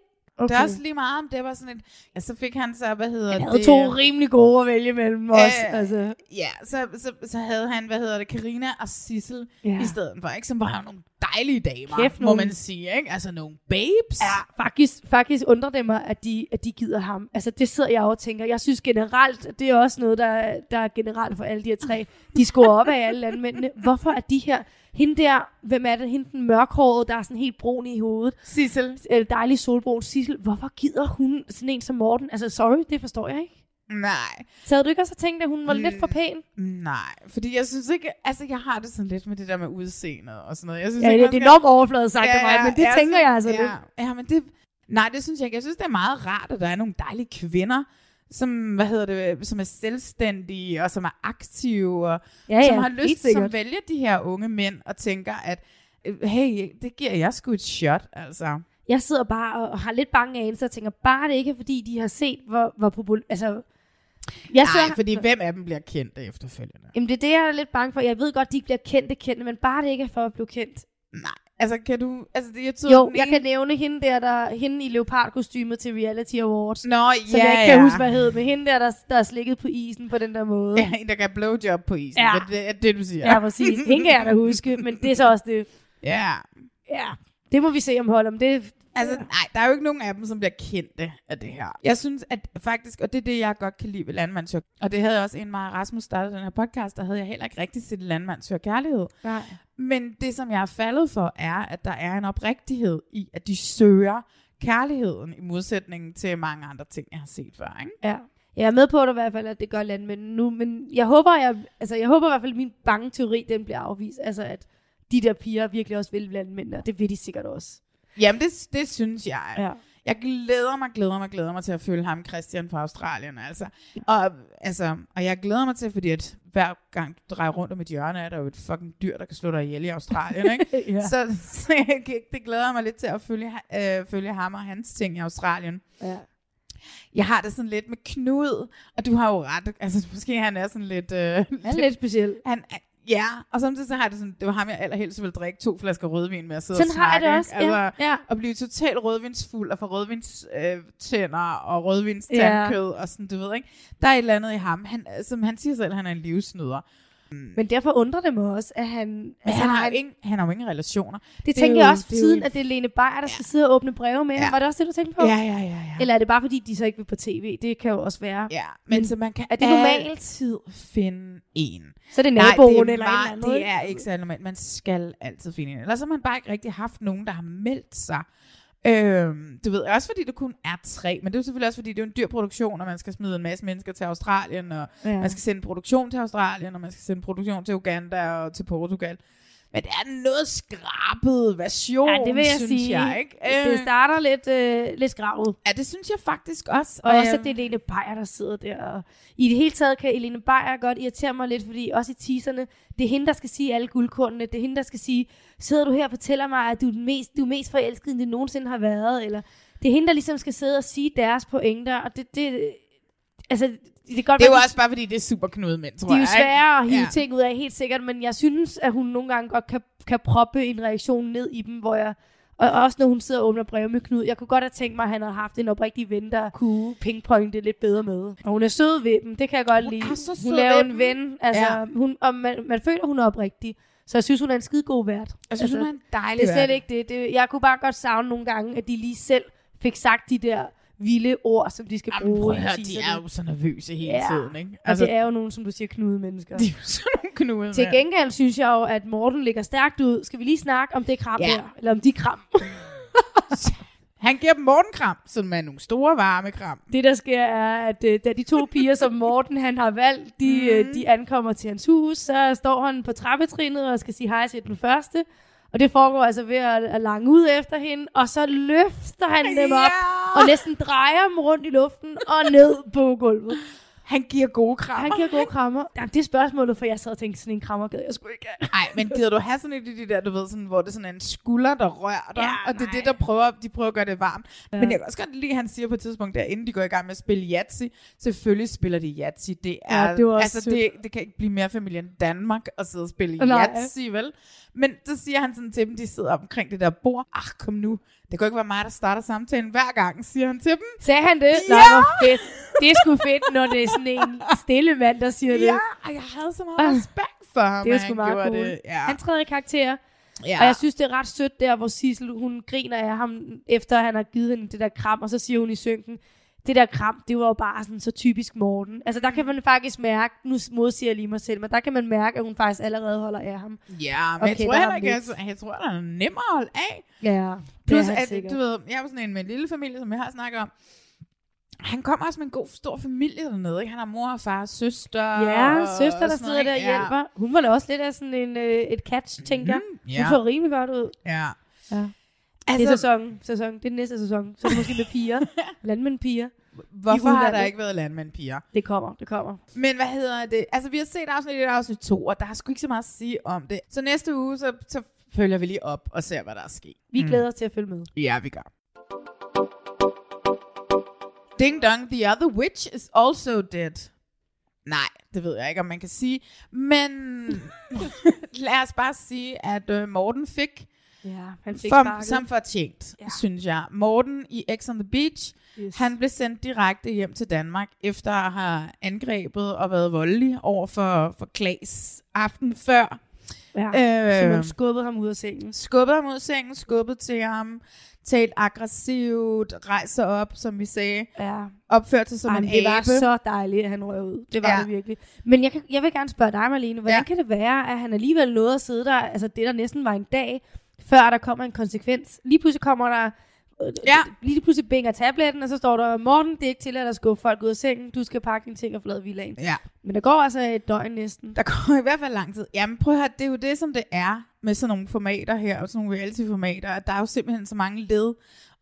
Okay. Det er også lige meget, om det var sådan et... Ja, så fik han så, hvad hedder Han det? havde to rimelig gode at vælge mellem os. Øh, altså. Ja, så, så, så havde han, hvad hedder det, Karina og Sissel Ja. i stedet for, ikke? Som var jo nogle dejlige damer, Kæft, må nogle- man sige, ikke? Altså nogle babes. Ja, faktisk, faktisk undrer det mig, at de, at de gider ham. Altså, det sidder jeg og tænker. Jeg synes generelt, det er også noget, der, der er generelt for alle de her tre. De scorer op af alle landmændene. Hvorfor er de her... Hende der, hvem er det? Hende den mørkhårede, der er sådan helt brun i hovedet. Sissel. Eller dejlig solbrun. Sissel. Hvorfor gider hun sådan en som Morten? Altså, sorry, det forstår jeg ikke. Nej. Så havde du ikke også tænkt, at hun var lidt for pæn? Nej, fordi jeg synes ikke, altså jeg har det sådan lidt med det der med udseendet og sådan noget. Jeg synes Ja, ikke, det- det er nok overfladet sagt af mig, men det jeg tænker synes- jeg altså ja, lidt. Ja, men det, nej, det synes jeg ikke. Jeg synes, det er meget rart, at der er nogle dejlige kvinder, som, hvad hedder det, som er selvstændige, og som er aktive, og Ja, som ja, har lyst, som sikkert. vælger de her unge mænd, og tænker, at øh, hey, det giver jeg sgu et shot, altså. Jeg sidder bare og, har lidt bange anelser og tænker, bare det ikke er, fordi de har set, hvor, hvor popul... Altså, jeg Nej, sidder- fordi hvem af dem bliver kendt efterfølgende? Jamen det er det, jeg er lidt bange for. Jeg ved godt, de bliver kendte kendte, men bare det ikke er for at blive kendt. Nej, altså kan du... Altså, det, jeg tror, Jo, jeg ene- kan nævne hende der, der hende i leopardkostymet til Reality Awards. Nå, som ja, jeg ikke kan ja. huske, hvad hed, men hende der, der, der er slikket på isen på den der måde. Ja, en, der kan blowjob på isen. Ja. Det er det, du siger. Ja, præcis. Hende kan jeg da huske, men det er så også det. Ja. Ja, det må vi se om hold om det. Altså, nej, der er jo ikke nogen af dem, som bliver kendte af det her. Jeg synes, at faktisk, og det er det, jeg godt kan lide ved Landmandsøg, og det havde jeg også, en meget Rasmus startede den her podcast, der havde jeg heller ikke rigtig set Landmandsøg kærlighed. Nej. Men det, som jeg er faldet for, er, at der er en oprigtighed i, at de søger kærligheden, i modsætning til mange andre ting, jeg har set før. Ikke? Ja. Jeg er med på det i hvert fald, at det gør landmænd nu, men jeg håber, jeg, altså, jeg håber i hvert fald, at min bange teori, den bliver afvist. Altså, at de der piger virkelig også vil landmænd, og det vil de sikkert også. Jamen, det, det synes jeg. Ja. Jeg glæder mig, glæder mig, glæder mig til at følge ham, Christian fra Australien. Altså. Og, altså, og jeg glæder mig til, fordi at hver gang du drejer rundt om et hjørne, er der jo et fucking dyr, der kan slå dig ihjel i Australien. Ikke? [LAUGHS] Ja. Så, så jeg, det glæder mig lidt til at følge, øh, følge ham og hans ting i Australien. Ja. Jeg har det sådan lidt med Knud, og du har jo ret. Altså, måske han er sådan lidt... Øh, Han er lidt speciel. Han, ja, og samtidig så har jeg det sådan, det var ham, jeg allerhelst ville drikke to flasker rødvin med at sidde Sådan og har jeg snakke. det også, ikke? ja, Altså, ja. At blive totalt rødvinsfuld og få rødvinstænder øh, og rødvinstandkød og sådan, du ved, ikke? Der er et eller andet i ham. Han, som han siger selv, han er en livsnyder. Men derfor undrer det mig også, at han... Men han, har jo ingen, han har jo ingen relationer. Det er tænker jo- jeg også for det er jo- tiden, at det er Lene Beyer, der skal sidde og åbne breve med ham. Var det også det, du tænkte på? Ja, ja, ja, ja. Eller er det bare, fordi de så ikke vil på tv? Det kan jo også være. Ja, men, så man kan er det normalt? altid finde en. Så er det Nej, naboen det er eller en meget- eller anden, Det er ikke særlig normalt. Man skal altid finde en. Ellers har man bare ikke rigtig haft nogen, der har meldt sig. Øhm, du ved, også fordi det kun er tre, men det er jo selvfølgelig også fordi, det er en dyr produktion, og man skal smide en masse mennesker til Australien, og Ja. man skal sende produktion til Australien, og man skal sende produktion til Uganda og til Portugal. Men det er en noget skrabet version, Ja, det vil jeg synes sige. jeg, ikke? Det Øh, starter lidt, øh, lidt skravet. Ja, det synes jeg faktisk også. Og også, øhm, at det er Lene Beyer, der sidder der. Og I det hele taget kan Lene Beyer godt irritere mig lidt, fordi også i teaserne, det er hende, der skal sige alle guldkornene. Det er hende, der skal sige, sidder du her og fortæller mig, at du er, den mest, du er mest forelsket, end det nogensinde har været. Eller det er hende, der ligesom skal sidde og sige deres pointer. Og det, det altså, det kan godt det er jo også bare fordi, det er super knudemænd, tror de er jo jeg. svære at hive ja. ting ud af, helt sikkert, men jeg synes, at hun nogle gange godt kan, kan proppe en reaktion ned i dem, hvor jeg, og også når hun sidder og åbner breve med Knud, jeg kunne godt have tænkt mig, at han havde haft en oprigtig ven, der kunne pingpointe lidt bedre med. Og hun er sød ved dem, det kan jeg godt Hun lide. er så sød hun laver ved en ven, altså, ja. hun, og man, man føler, hun er oprigtig. Så jeg synes, hun er en skide god vært. Jeg synes, hun er en dejlig Det er slet ikke det. det. Jeg kunne bare godt savne nogle gange, at de lige selv fik sagt de der vilde ord, som de skal Jamen, bruge. prøv at høre, de er jo så nervøse hele Ja. tiden, ikke? Altså, og det er jo nogen, som du siger, knude mennesker. De er jo sådan nogle knude Til gengæld synes jeg jo, at Morten ligger stærkt ud. Skal vi lige snakke om det kram Ja. der? Eller om de kram? [LAUGHS] Han giver dem Mortenkram, som er nogle store varme kram. Det der sker er, at øh, da de to piger, som Morten han har valgt, de, mm. de ankommer til hans hus, så står han på trappetrinnet og skal sige hej til den første. Og det foregår altså ved at, at lange ud efter hende, og så løfter han dem op, og næsten drejer dem rundt i luften og ned på gulvet. Han giver gode krammer. Han giver gode krammer. Jamen, det er spørgsmålet, for jeg sad og tænkte, sådan en krammer gad jeg sgu ikke. Nej, men gider du have sådan et af de der, du ved, sådan, hvor det er sådan en skulder, der rører dig, Ja, og det er det, der prøver, de prøver at gøre det varmt. Ja. Men jeg kan også godt lide, at han siger på et tidspunkt der, inden de går i gang med at spille Yahtzee, selvfølgelig spiller de Yahtzee. Det er, Ja, det også altså, det, det kan ikke blive mere familie end Danmark at sidde og spille. Yahtzee, vel? Men så siger han sådan til dem, de sidder omkring det der bord, ach kom nu, det kan ikke være mig, der starter samtalen hver gang, siger han til dem. Sagde han det? Ja! Hvor fedt. Det er sgu fedt, når det er sådan en stille mand, der siger det. Ja, og jeg havde så meget Ah. respekt for ham, Det er sgu meget cool. det. Ja. Han træder i karakter. Ja. Og jeg synes, det er ret sødt der, hvor Sissel, hun griner af ham, efter han har givet hende det der kram, og så siger hun i synken, det der kram, det var jo bare sådan så typisk Morten. Altså der kan man faktisk mærke, nu modsiger jeg lige mig selv, men der kan man mærke, at hun faktisk allerede holder af ham. Ja, men jeg tror heller ikke, lidt. altså, jeg tror, at han er nemmere at holde af. Ja, Plus, at, sikkert. du ved, jeg er sådan en med en lille familie, som jeg har snakket om. Han kommer også med en god, stor familie dernede, ikke? Han har mor og far og søster. Ja, og søster, der sidder der og hjælper. Hun var da også lidt af sådan en, øh, et catch, tænker jeg. Mhm, ja. Hun så rimelig godt ud. Ja. ja. Altså- det er sæson, sæson. Det er den næste sæson. Så er det måske med piger. [LAUGHS] Landmænd piger. Hvorfor har der ikke været landmændpiger? Det kommer, det kommer. Men hvad hedder det? Altså, vi har set afsnit 1 og afsnit 2, og der er sgu ikke så meget at sige om det. Så næste uge, så, så følger vi lige op og ser, hvad der er sket. Vi glæder os til at følge med. Ja, vi gør. Ding dong, the other witch is also dead. Nej, det ved jeg ikke, om man kan sige. Men [LAUGHS] lad os bare sige, at øh, Morten fik, Ja, han fik for, som fortjent, Ja. synes jeg. Morten i X on the Beach, Yes. han blev sendt direkte hjem til Danmark, efter at have angrebet og været voldelig over for, for Klaas aften før. Ja, Øh, så man skubbede ham ud af sengen. Skubbede ham ud af sengen, skubbede til ham, talt aggressivt, rejser op, som vi sagde. Ja. Opførte sig som Ej, en det var abe. så dejligt, at han røg ud. Det var ja. Ja. det virkelig. Men jeg, kan, jeg vil gerne spørge dig, Marlene. Hvordan ja. kan det være, at han alligevel nåede at sidde der, altså det der næsten var en dag, før der kommer en konsekvens. Lige pludselig kommer der, øh, ja. lige pludselig binger tabletten, og så står der, Morten, det er ikke tilladt at skubbe folk ud af sengen, du skal pakke dine ting og forlade villaen. Ja. Men der går altså et døgn næsten. Der går i hvert fald lang tid. Jamen prøv at høre, det er jo det, som det er med sådan nogle formater her, og sådan nogle reality-formater, at der er jo simpelthen så mange led,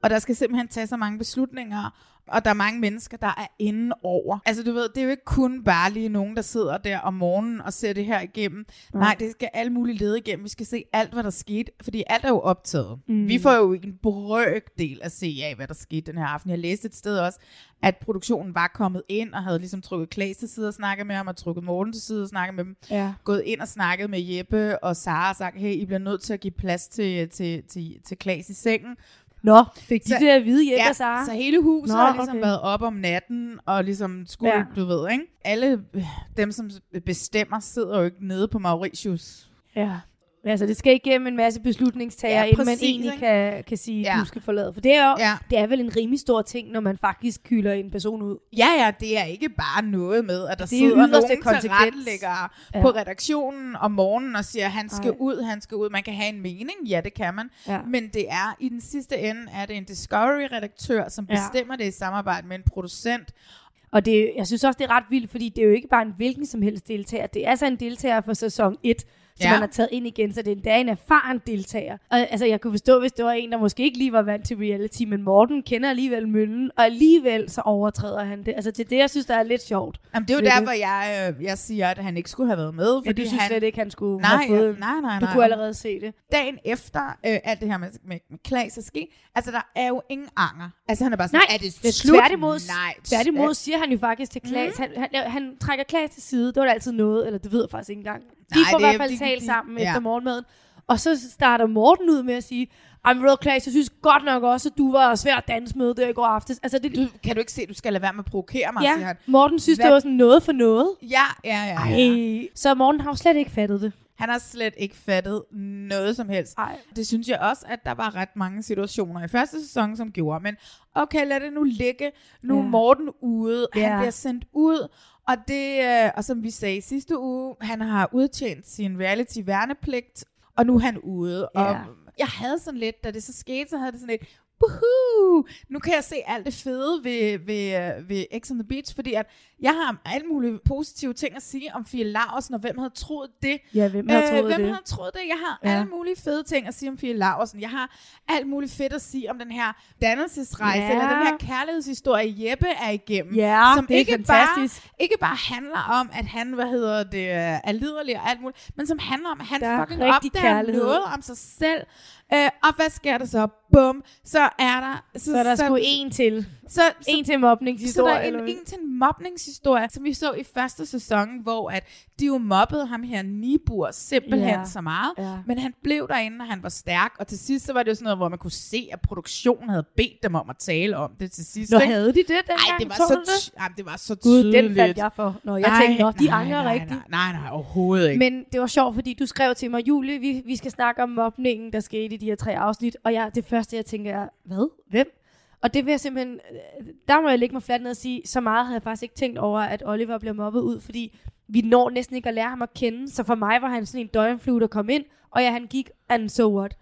og der skal simpelthen tage så mange beslutninger, og der er mange mennesker, der er inde over. Altså du ved, det er jo ikke kun bare lige nogen, der sidder der om morgenen og ser det her igennem. Nej. Nej, det skal alle mulige led igennem. Vi skal se alt, hvad der skete, fordi alt er jo optaget. Mm. Mm. Vi får jo ikke en brøkdel at se af, hvad der skete den her aften. Jeg læste et sted også, at produktionen var kommet ind og havde ligesom trukket Klaas til side og snakket med ham, og trukket Morten til side og snakket med dem. Ja. Gået ind og snakket med Jeppe og Sara og sagt, hey, I bliver nødt til at give plads til, til, til, til Klaas i sengen. Nå, fik de det at vide, Jeppe ja, Sara? så hele huset Nå, har ligesom okay. været op om natten, og ligesom skulle, Ja. ja. du ved, ikke? Alle øh, dem, som bestemmer, sidder jo ikke nede på Mauritius. Ja. Altså, det skal igennem en masse beslutningstager, ja, inden man egentlig ikke? kan, kan sige, ja. Du skal forlade. For det er jo ja. Det er vel en rimelig stor ting, når man faktisk kylder en person ud. Ja, ja, det er ikke bare noget med, at der Det er sidder nogen konsekvens. tilrettelæggere Ja. på redaktionen om morgenen og siger, han skal Ej. ud, han skal ud. Man kan have en mening, ja, det kan man. Ja. Men det er, i den sidste ende, er det en Discovery-redaktør, som Ja. bestemmer det i samarbejde med en producent. Og det, jeg synes også, det er ret vildt, fordi det er jo ikke bare en hvilken som helst deltager. Det er altså en deltager for sæson 1, som Ja. man har taget ind igen, så det er endda en erfaren deltager. Og altså, jeg kunne forstå, hvis det var en, der måske ikke lige var vant til reality, men Morten kender alligevel møllen, og alligevel så overtræder han det. Altså, det er det, jeg synes, der er lidt sjovt. Jamen, det er jo derfor, jeg, øh, jeg siger, at han ikke skulle have været med. Ja, Fordi du synes han, slet ikke, han skulle nej, have fået... Nej, nej, Du nej. kunne allerede se det. Dagen efter øh, alt det her med, med, med Klaas er sket, altså der er jo ingen anger. Altså han er bare sådan, Nej, er det det slut? tværtimod, Nej. tværtimod siger han jo faktisk til Klaas, Mm. mm. han, han, han trækker Klaas til side, det var da altid noget, eller det ved jeg faktisk ikke engang. De Nej, får i er- hvert fald de- talt de- sammen ja. efter morgenmaden, og så starter Morten ud med at sige, I'm real Klaas, jeg synes godt nok også, at du var svær at danse med der i går aftes. Altså, det, Du, kan du ikke se, at du skal lade være med at provokere mig, siger ja, han. Morten synes, Hvad- det var sådan noget for noget. Ja, ja, ja. ja. Ej. Så Morten har jo slet ikke fattet det. Han har slet ikke fattet noget som helst. Ej. Det synes jeg også, at der var ret mange situationer i første sæson, som gjorde. Men okay, lad det nu ligge. Nu er Ja. Morten ude. Han Ja. bliver sendt ud. Og, det, øh, og som vi sagde sidste uge, han har udtjent sin reality-værnepligt, og nu er han ude. Og Ja. jeg havde sådan lidt, da det så skete, så havde det sådan lidt, Woohoo! Nu kan jeg se alt det fede ved, ved, øh, ved X on the Beach, fordi at jeg har alle mulige positive ting at sige om Fie Laursen, og hvem havde troet det? Ja, hvem havde troet hvem det? havde troet det? Jeg har Ja. alle mulige fede ting at sige om Fie Laursen. Jeg har alt muligt fedt at sige om den her dannelsesrejse, Ja. eller den her kærlighedshistorie, Jeppe er igennem. Ja, som det er ikke fantastisk. Bare, ikke bare handler om, at han, hvad hedder det, er liderlig og alt muligt, men som handler om, at han Der fucking opdager kærlighed. noget om sig selv. Øh, og hvad sker der så? Bum, så er der... Så er der sgu en til. Så, så, En til så mobningshistorie. der er eller en, hvad? en til en mobningshistorie, som vi så i første sæson, hvor at de jo mobbede ham her Nibur simpelthen Ja. så meget. Ja. Men han blev derinde, og han var stærk. Og til sidst så var det jo sådan noget, hvor man kunne se, at produktionen havde bedt dem om at tale om det til sidst. Nå, ikke? havde de det dengang? Ej, det var, så, det? Ej, det var så Gud, tydeligt. den faldt jeg for. Nå, jeg tænkte, nå, de angrer nej, rigtigt. Nej, nej, nej, overhovedet ikke. Men det var sjovt, fordi du skrev til mig, Julie, vi, vi skal snakke om mobningen, der skete i de her tre afsnit. Og jeg, det første, jeg tænker er, hvad? Hvem? Og det vil jeg simpelthen, der må jeg lægge mig fladt ned og sige, så meget havde jeg faktisk ikke tænkt over, at Oliver bliver mobbet ud, fordi vi når næsten ikke at lære ham at kende. Så for mig var han sådan en døgnflue, der kom ind, og ja, han gik, and so what?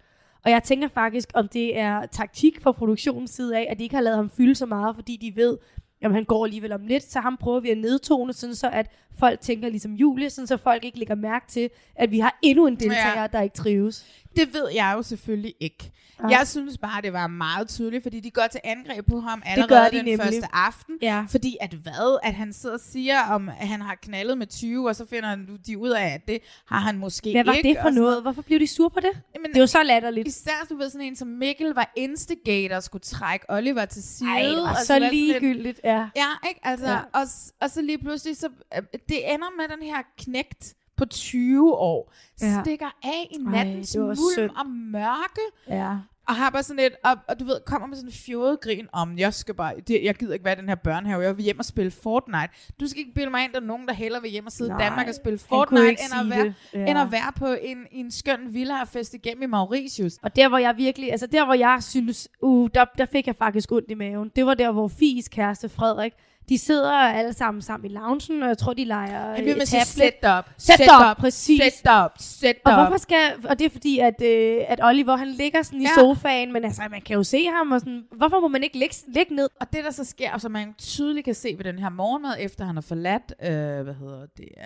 Og jeg tænker faktisk, om det er taktik fra produktionens side af, at de ikke har lavet ham fylde så meget, fordi de ved, jamen han går alligevel om lidt, så ham prøver vi at nedtone, sådan så at folk tænker ligesom Julie, sådan så folk ikke lægger mærke til, at vi har endnu en deltager, ja. Ja. der ikke trives. Det ved jeg jo selvfølgelig ikke. Nej. Jeg synes bare, det var meget tydeligt, fordi de går til angreb på ham allerede de den nemlig. første aften. Ja. Fordi at hvad? At han sidder og siger, om at han har knaldet med 20, og så finder han- de ud af, at det har han måske Hvad var ikke. det for noget? Hvorfor blev de sure på det? Jamen, det er jo så latterligt. Især, du ved, sådan en som Mikkel var instigator skulle trække Oliver til side. Ej, det var og så sådan ligegyldigt, ja. Ja, ikke? Altså, Ja. ja. Og, og så lige pludselig, så, øh, det ender med den her knægt på 20 år, Ja. stikker af i Ej, nattens var mulm og mørke, Ja. og har bare sådan et, og, og du ved, kommer med sådan en fjollet grin om, jeg skal bare, det, jeg gider ikke være i den her børnehave, jeg vil hjem og spille Fortnite. Du skal ikke bilde mig ind, der er nogen, der hellere vil hjem og sidde Nej, i Danmark og spille Fortnite, end at, være. Ja. end at være på en, en skøn villa og feste igennem i Mauritius. Og der, hvor jeg virkelig, altså der, hvor jeg synes, uh, der, der fik jeg faktisk ondt i maven, det var der, hvor Fies kæreste Frederik, de sidder alle sammen sammen i loungen, og jeg tror, de leger Han bliver med tablet. setup. Setup, Setup, præcis. setup, setup. Og hvorfor skal, og det er fordi, at, øh, at Oliver, han ligger sådan i Ja. sofaen, men altså, man kan jo se ham, og sådan, hvorfor må man ikke ligge, ligge ned? Og det, der så sker, og som man tydeligt kan se ved den her morgenmad, efter han har forladt, øh, hvad hedder det, øh,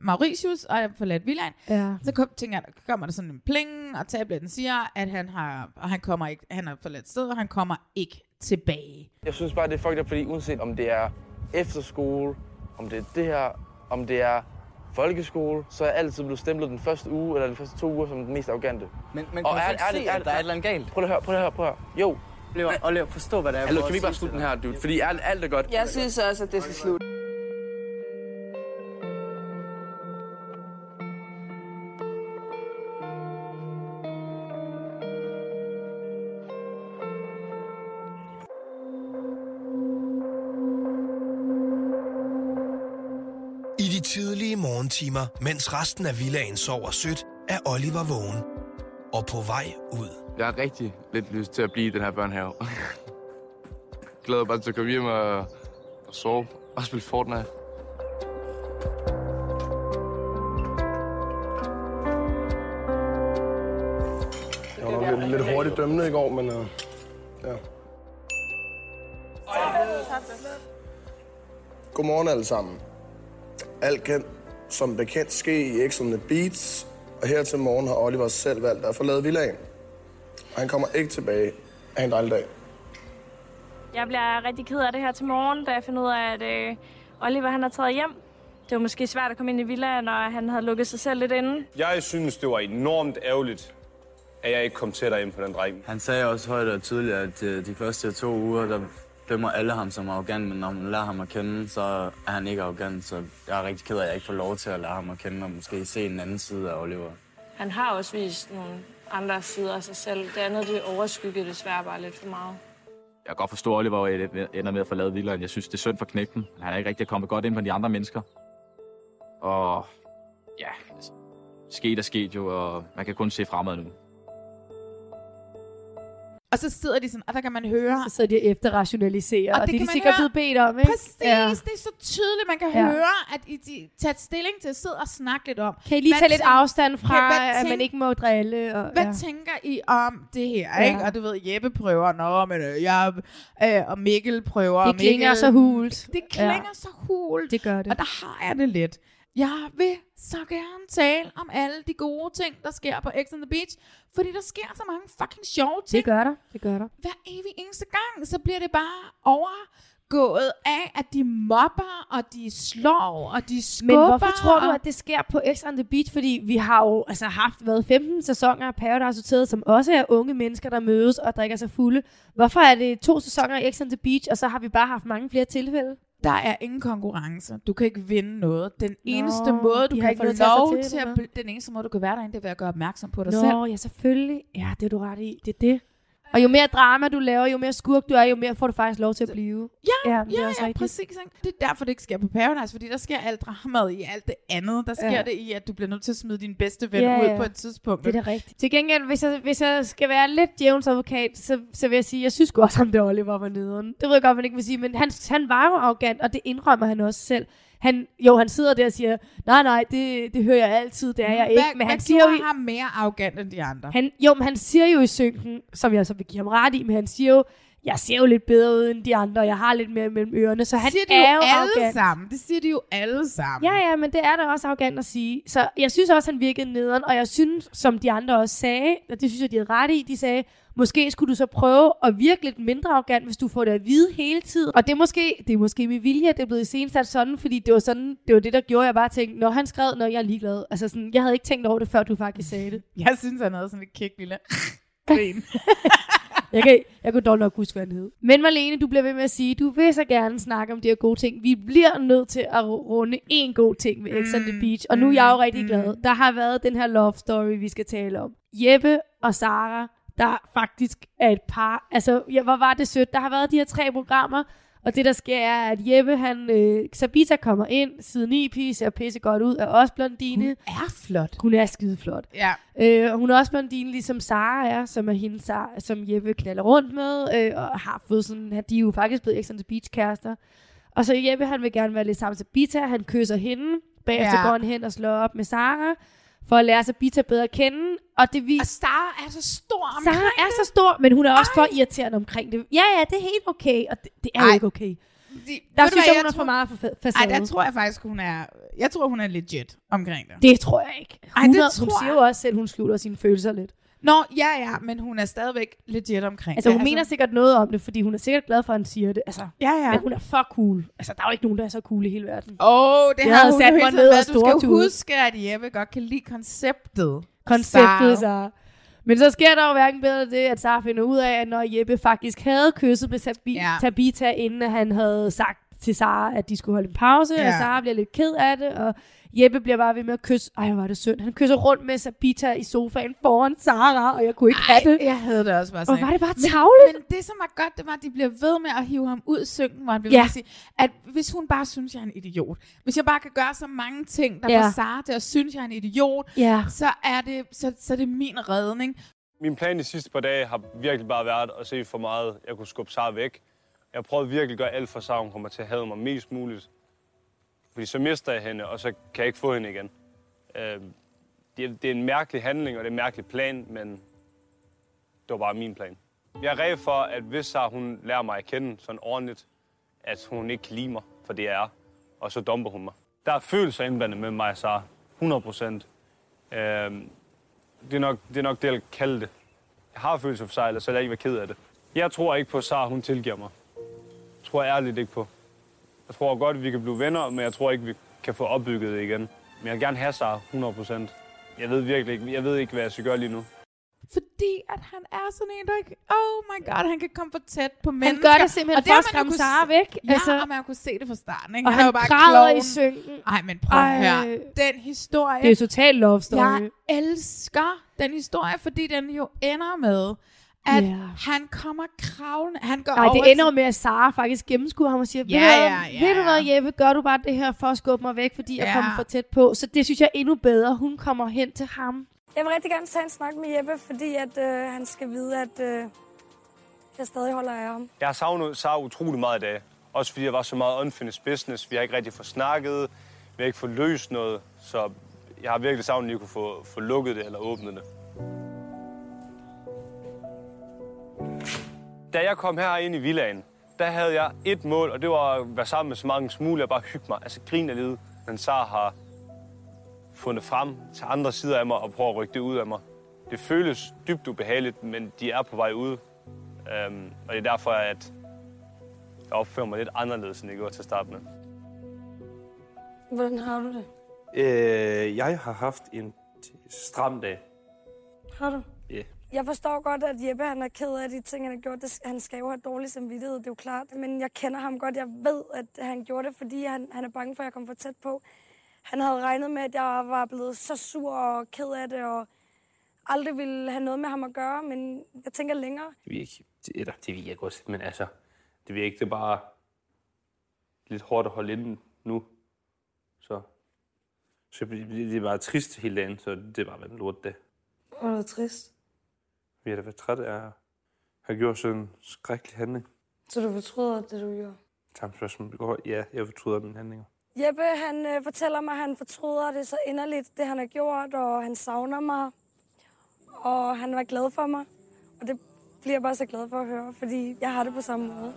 Mauritius, og har forladt villaen, Ja. så kom, tænker jeg, kommer der sådan en pling, og tabletten siger, at han har, og han kommer ikke, han har forladt stedet, og han kommer ikke tilbage. Jeg synes bare, det er fucked up, fordi uanset om det er efterskole, om det er det her, om det er folkeskole, så er jeg altid blevet stemplet den første uge, eller de første to uger, som den mest arrogante. Men, men kan du så ikke se, at der er et eller andet galt? Prøv at høre, prøv at høre, prøv at høre. Jo. Oliver, Oliver, forstå, hvad det er. Hallo, kan vi bare slutte den her, dude? Fordi alt, alt er godt. Jeg synes også, at det skal slutte. Morgentimer, mens resten af villagen sover sødt, er Oliver vågen og på vej ud. Jeg har rigtig lidt lyst til at blive i den her børnehave. [LAUGHS] Glæder bare til at komme hjem og, og sove og spille Fortnite. Jeg var nok lidt, lidt hurtigt dømmende i går, men uh, ja. Godmorgen alle sammen. Alt kan som bekendt ske i X on the Beats, og her til morgen har Oliver selv valgt at forlade villaen. Og han kommer ikke tilbage af en dejlig dag. Jeg bliver rigtig ked af det her til morgen, da jeg finder ud af, at øh, Oliver han er taget hjem. Det var måske svært at komme ind i villaen, når han havde lukket sig selv lidt inde. Jeg synes, det var enormt ærgerligt, at jeg ikke kom tættere ind på den dreng. Han sagde også højt og tydeligt, at øh, de første to uger, der dømmer alle ham som arrogant, men når man lærer ham at kende, så er han ikke arrogant. Så jeg er rigtig ked af, at jeg ikke får lov til at lære ham at kende, og måske se en anden side af Oliver. Han har også vist nogle andre sider af sig selv. Det andet, det overskygger desværre bare lidt for meget. Jeg kan godt forstå, at Oliver ender med at forlade villaen. Jeg synes, det er synd for knægten. Han er ikke rigtig kommet godt ind på de andre mennesker. Og ja, altså, sket er sket jo, og man kan kun se fremad nu. Og så sidder de sådan, og der kan man høre... Så sidder de og efterrationaliserer, og, og det, det er de sikkert blevet bedt om, ikke? Præcis, ja. det er så tydeligt, man kan Ja. ja. høre, at I de tager stilling til at sidde og snakke lidt om. Kan I lige Hvad tage lidt tænk- afstand fra, Kan- hvad at man tænk- ikke må drille? Og, Hvad ja. tænker I om det her, Ja. ikke? Og du ved, Jeppe prøver, nå, men øh, jeg, øh, og Mikkel prøver. Det klinger Mikkel, så hult. Det klinger Ja. så hult. Det gør det. Og der har jeg det lidt. Jeg vil så gerne tale om alle de gode ting, der sker på X on the Beach, fordi der sker så mange fucking sjove ting. Det gør der, det gør der. Hver evig eneste gang, så bliver det bare overgået af, at de mobber, og de slår, og de skubber. Men hvorfor tror du, at det sker på X on the Beach? Fordi vi har jo altså haft været 15 sæsoner af Paradise Hotel, som også er unge mennesker, der mødes og drikker sig fulde. Hvorfor er det to sæsoner i X on the Beach, og så har vi bare haft mange flere tilfælde? Der er ingen konkurrence. Du kan ikke vinde noget. Den eneste Nå, måde, du kan ikke lov sig til til, at... Den eneste måde, du kan være derinde, det er ved at gøre opmærksom på dig Nå, selv. ja, selvfølgelig. Ja, det er du ret i. Det er det. Og jo mere drama du laver, jo mere skurk du er, jo mere får du faktisk lov til at blive. Ja, ja, ja, det er ja præcis. Ikke? Det er derfor, det ikke sker på Paradise, fordi der sker alt dramaet i alt det andet. Der sker Ja. det i, at du bliver nødt til at smide din bedste ven Ja, ud ja. på et tidspunkt. Det er da rigtigt. Til gengæld, hvis jeg, hvis jeg skal være lidt djævns advokat, så, så vil jeg sige, jeg synes også, om det Oliver var nederen. Det ved jeg godt, man ikke vil sige, men han, han var jo arrogant, og det indrømmer han også selv. Han, jo, han sidder der og siger, nej, nej, det, det hører jeg altid, det er jeg ikke. Hvad, Men han hvad siger jo, ham mere arrogant end de andre? han, jo, men han siger jo i synken, som jeg så vil give ham ret i, men han siger jo, jeg ser jo lidt bedre ud end de andre, og jeg har lidt mere mellem ørerne, så han siger de er jo jo alle arrogant. sammen. Det siger de jo alle sammen. Ja, ja, men det er da også arrogant at sige. Så jeg synes også, han virkede nederen, og jeg synes, som de andre også sagde, og det synes jeg, de havde ret i, de sagde, måske skulle du så prøve at virke lidt mindre arrogant, hvis du får det at vide hele tiden. Og det er måske, det er måske med vilje, at det er blevet iscenesat sådan, fordi det var sådan, det var det, der gjorde, jeg bare tænkte, når han skrev, når jeg er ligeglad. Altså sådan, jeg havde ikke tænkt over det, før du faktisk sagde det. Jeg synes, han havde sådan et kæk lille [LAUGHS] grin. [LAUGHS] jeg, kan, jeg kunne dog nok huske, hvad han hed. Men Marlene, du bliver ved med at sige, du vil så gerne snakke om de her gode ting. Vi bliver nødt til at runde en god ting ved X on the Beach. Og nu er jeg jo rigtig glad. Der har været den her love story, vi skal tale om. Jeppe og Sara, der faktisk er et par. Altså, ja, hvor var det sødt. Der har været de her tre programmer, og det der sker er, at Jeppe, han, øh, Sabita kommer ind, side 9 pige, ser pisse godt ud, er også blondine. Hun er flot. Hun er skide flot. Ja. Øh, og hun er også blondine, ligesom Sara er, som er hende, Sara, som Jeppe knaller rundt med, øh, og har fået sådan, de er jo faktisk blevet X on the Beach kærester. Og så Jeppe, han vil gerne være lidt sammen med Sabita, han kysser hende, bagefter Ja. går han hen og slår op med Sara, for at lære Sabita bedre at kende, og det viser... Og Sara er så stor Sara er så stor, men hun er også for irriterende omkring det. Ja, ja, det er helt okay, og det, det er jo Ej. ikke okay. De, Der synes jeg, hun er for tror- meget for fa- facade. Ej, der tror jeg faktisk, hun er... Jeg tror, hun er legit omkring det. Det tror jeg ikke. Ej, Hun, det er- tror hun siger jo også selv, hun skjuler sine følelser lidt. Nå, ja, ja, men hun er stadigvæk legit omkring Altså, hun det. mener sikkert noget om det, fordi hun er sikkert glad for, at han siger det. Altså, ja, ja. Men hun er for cool. Altså, der er jo ikke nogen, der er så cool i hele verden. Åh, oh, det Jeg har hun sat mig ned og. Du skal huske, at Jeppe godt kan lide konceptet. konceptet, så. Men så sker der jo hverken bedre det, at Sara finder ud af, at når Jeppe faktisk havde kysset med Sabi- Ja. Tabita, inden han havde sagt til Sara, at de skulle holde en pause, Ja. og Sara bliver lidt ked af det, og Jeppe bliver bare ved med at kysse. Ej, hvor var det synd. Han kysser rundt med Sabita i sofaen foran Sara, og jeg kunne ikke have det. Jeg havde det også bare Og sådan. var det bare Men- tavligt? Men, det, som er godt, det var, at de bliver ved med at hive ham ud i synken, hvor han bliver Ja. ved at sige, at hvis hun bare synes, jeg er en idiot, hvis jeg bare kan gøre så mange ting, der Ja. får Sara til at synes, jeg er en idiot, Ja. så, er det, så, så er det min redning. Min plan de sidste par dage har virkelig bare været at se for meget, jeg kunne skubbe Sara væk. Jeg prøvet virkelig at gøre alt for Sara, hun kommer til at have mig mest muligt. Fordi så mister jeg hende, og så kan jeg ikke få hende igen. Øh, det, er, det er en mærkelig handling, og det er en mærkelig plan, men det var bare min plan. Jeg er ræd for, at hvis Sara, hun lærer mig at kende sådan ordentligt, at hun ikke kan lide mig for det, jeg er, og så dumper hun mig. Der er følelser indblandet med mig og Sara. 100 procent. Øh, det, er nok, det er nok det, jeg vil kalde det. Jeg har følelser for sig, eller så lader jeg ikke være ked af det. Jeg tror ikke på, at Sara, hun tilgiver mig. Tror jeg ærligt ikke på. Jeg tror godt, at vi kan blive venner, men jeg tror ikke, vi kan få opbygget det igen. Men jeg vil gerne have Sara 100 procent. Jeg ved virkelig ikke, jeg ved ikke, hvad jeg skal gøre lige nu. Fordi at han er sådan en, der ikke... Oh my god, han kan komme for tæt på mennesker. gør det simpelthen Og for har at skræmme kunne Sara væk. Ja, Altså- og man kunne se det fra starten. Ikke? Og er han jo bare græder i klovn. synken. Ej, men prøv at Ej. høre. Den historie... Det er jo total love story. Jeg elsker den historie, fordi den jo ender med, at Ja. han kommer kravlende. Han går Nej, over det ender jo med, at Sara faktisk gennemskuer ham og siger, Ja, ja, ja, ved du hvad. Jeppe, gør du bare det her for at skubbe mig væk, fordi jeg Ja. kommer for tæt på. Så det synes jeg er endnu bedre. Hun kommer hen til ham. Jeg vil rigtig gerne tage en snak med Jeppe, fordi at, øh, han skal vide, at øh, jeg stadig holder af ham. Jeg har savnet Sara utrolig meget i dag. Også fordi jeg var så meget unfinished business. Vi har ikke rigtig fået snakket. Vi har ikke fået løst noget. Så jeg har virkelig savnet, at jeg kunne få, få lukket det eller åbnet det. Da jeg kom her ind i villaen, der havde jeg et mål, og det var at være sammen med så mange som muligt og bare hygge mig. Altså grine lidt. Men Sara har fundet frem til andre sider af mig og prøver at rykke det ud af mig. Det føles dybt ubehageligt, men de er på vej ud. Øhm, og det er derfor, at jeg opfører mig lidt anderledes, end jeg gjorde til at starte med. Hvordan har du det? Øh, jeg har haft en stram dag. Har du? Ja. Jeg forstår godt, at Jeppe han er ked af de ting, han har gjort. Det, han skal jo have dårlig samvittighed, det er jo klart. Men jeg kender ham godt. Jeg ved, at han gjorde det, fordi han, han er bange for, at jeg kom for tæt på. Han havde regnet med, at jeg var blevet så sur og ked af det, og aldrig ville have noget med ham at gøre. Men jeg tænker længere. Det vil ikke, eller det vil jeg godt, men altså, det vil ikke, det er bare lidt hårdt at holde inde nu. Så, så det det er bare trist hele dagen, så det er bare en lort. Hvor er det trist. Vi har da været trætte af at have gjort sådan en skrækkelig handling. Så du fortryder det, du gjorde? Samme spørgsmål går. Ja, jeg fortryder mine handlinger. Jeppe, han øh, fortæller mig, at han fortryder det så inderligt, det han har gjort, og han savner mig. Og han var glad for mig. Og det bliver jeg bare så glad for at høre, fordi jeg har det på samme måde.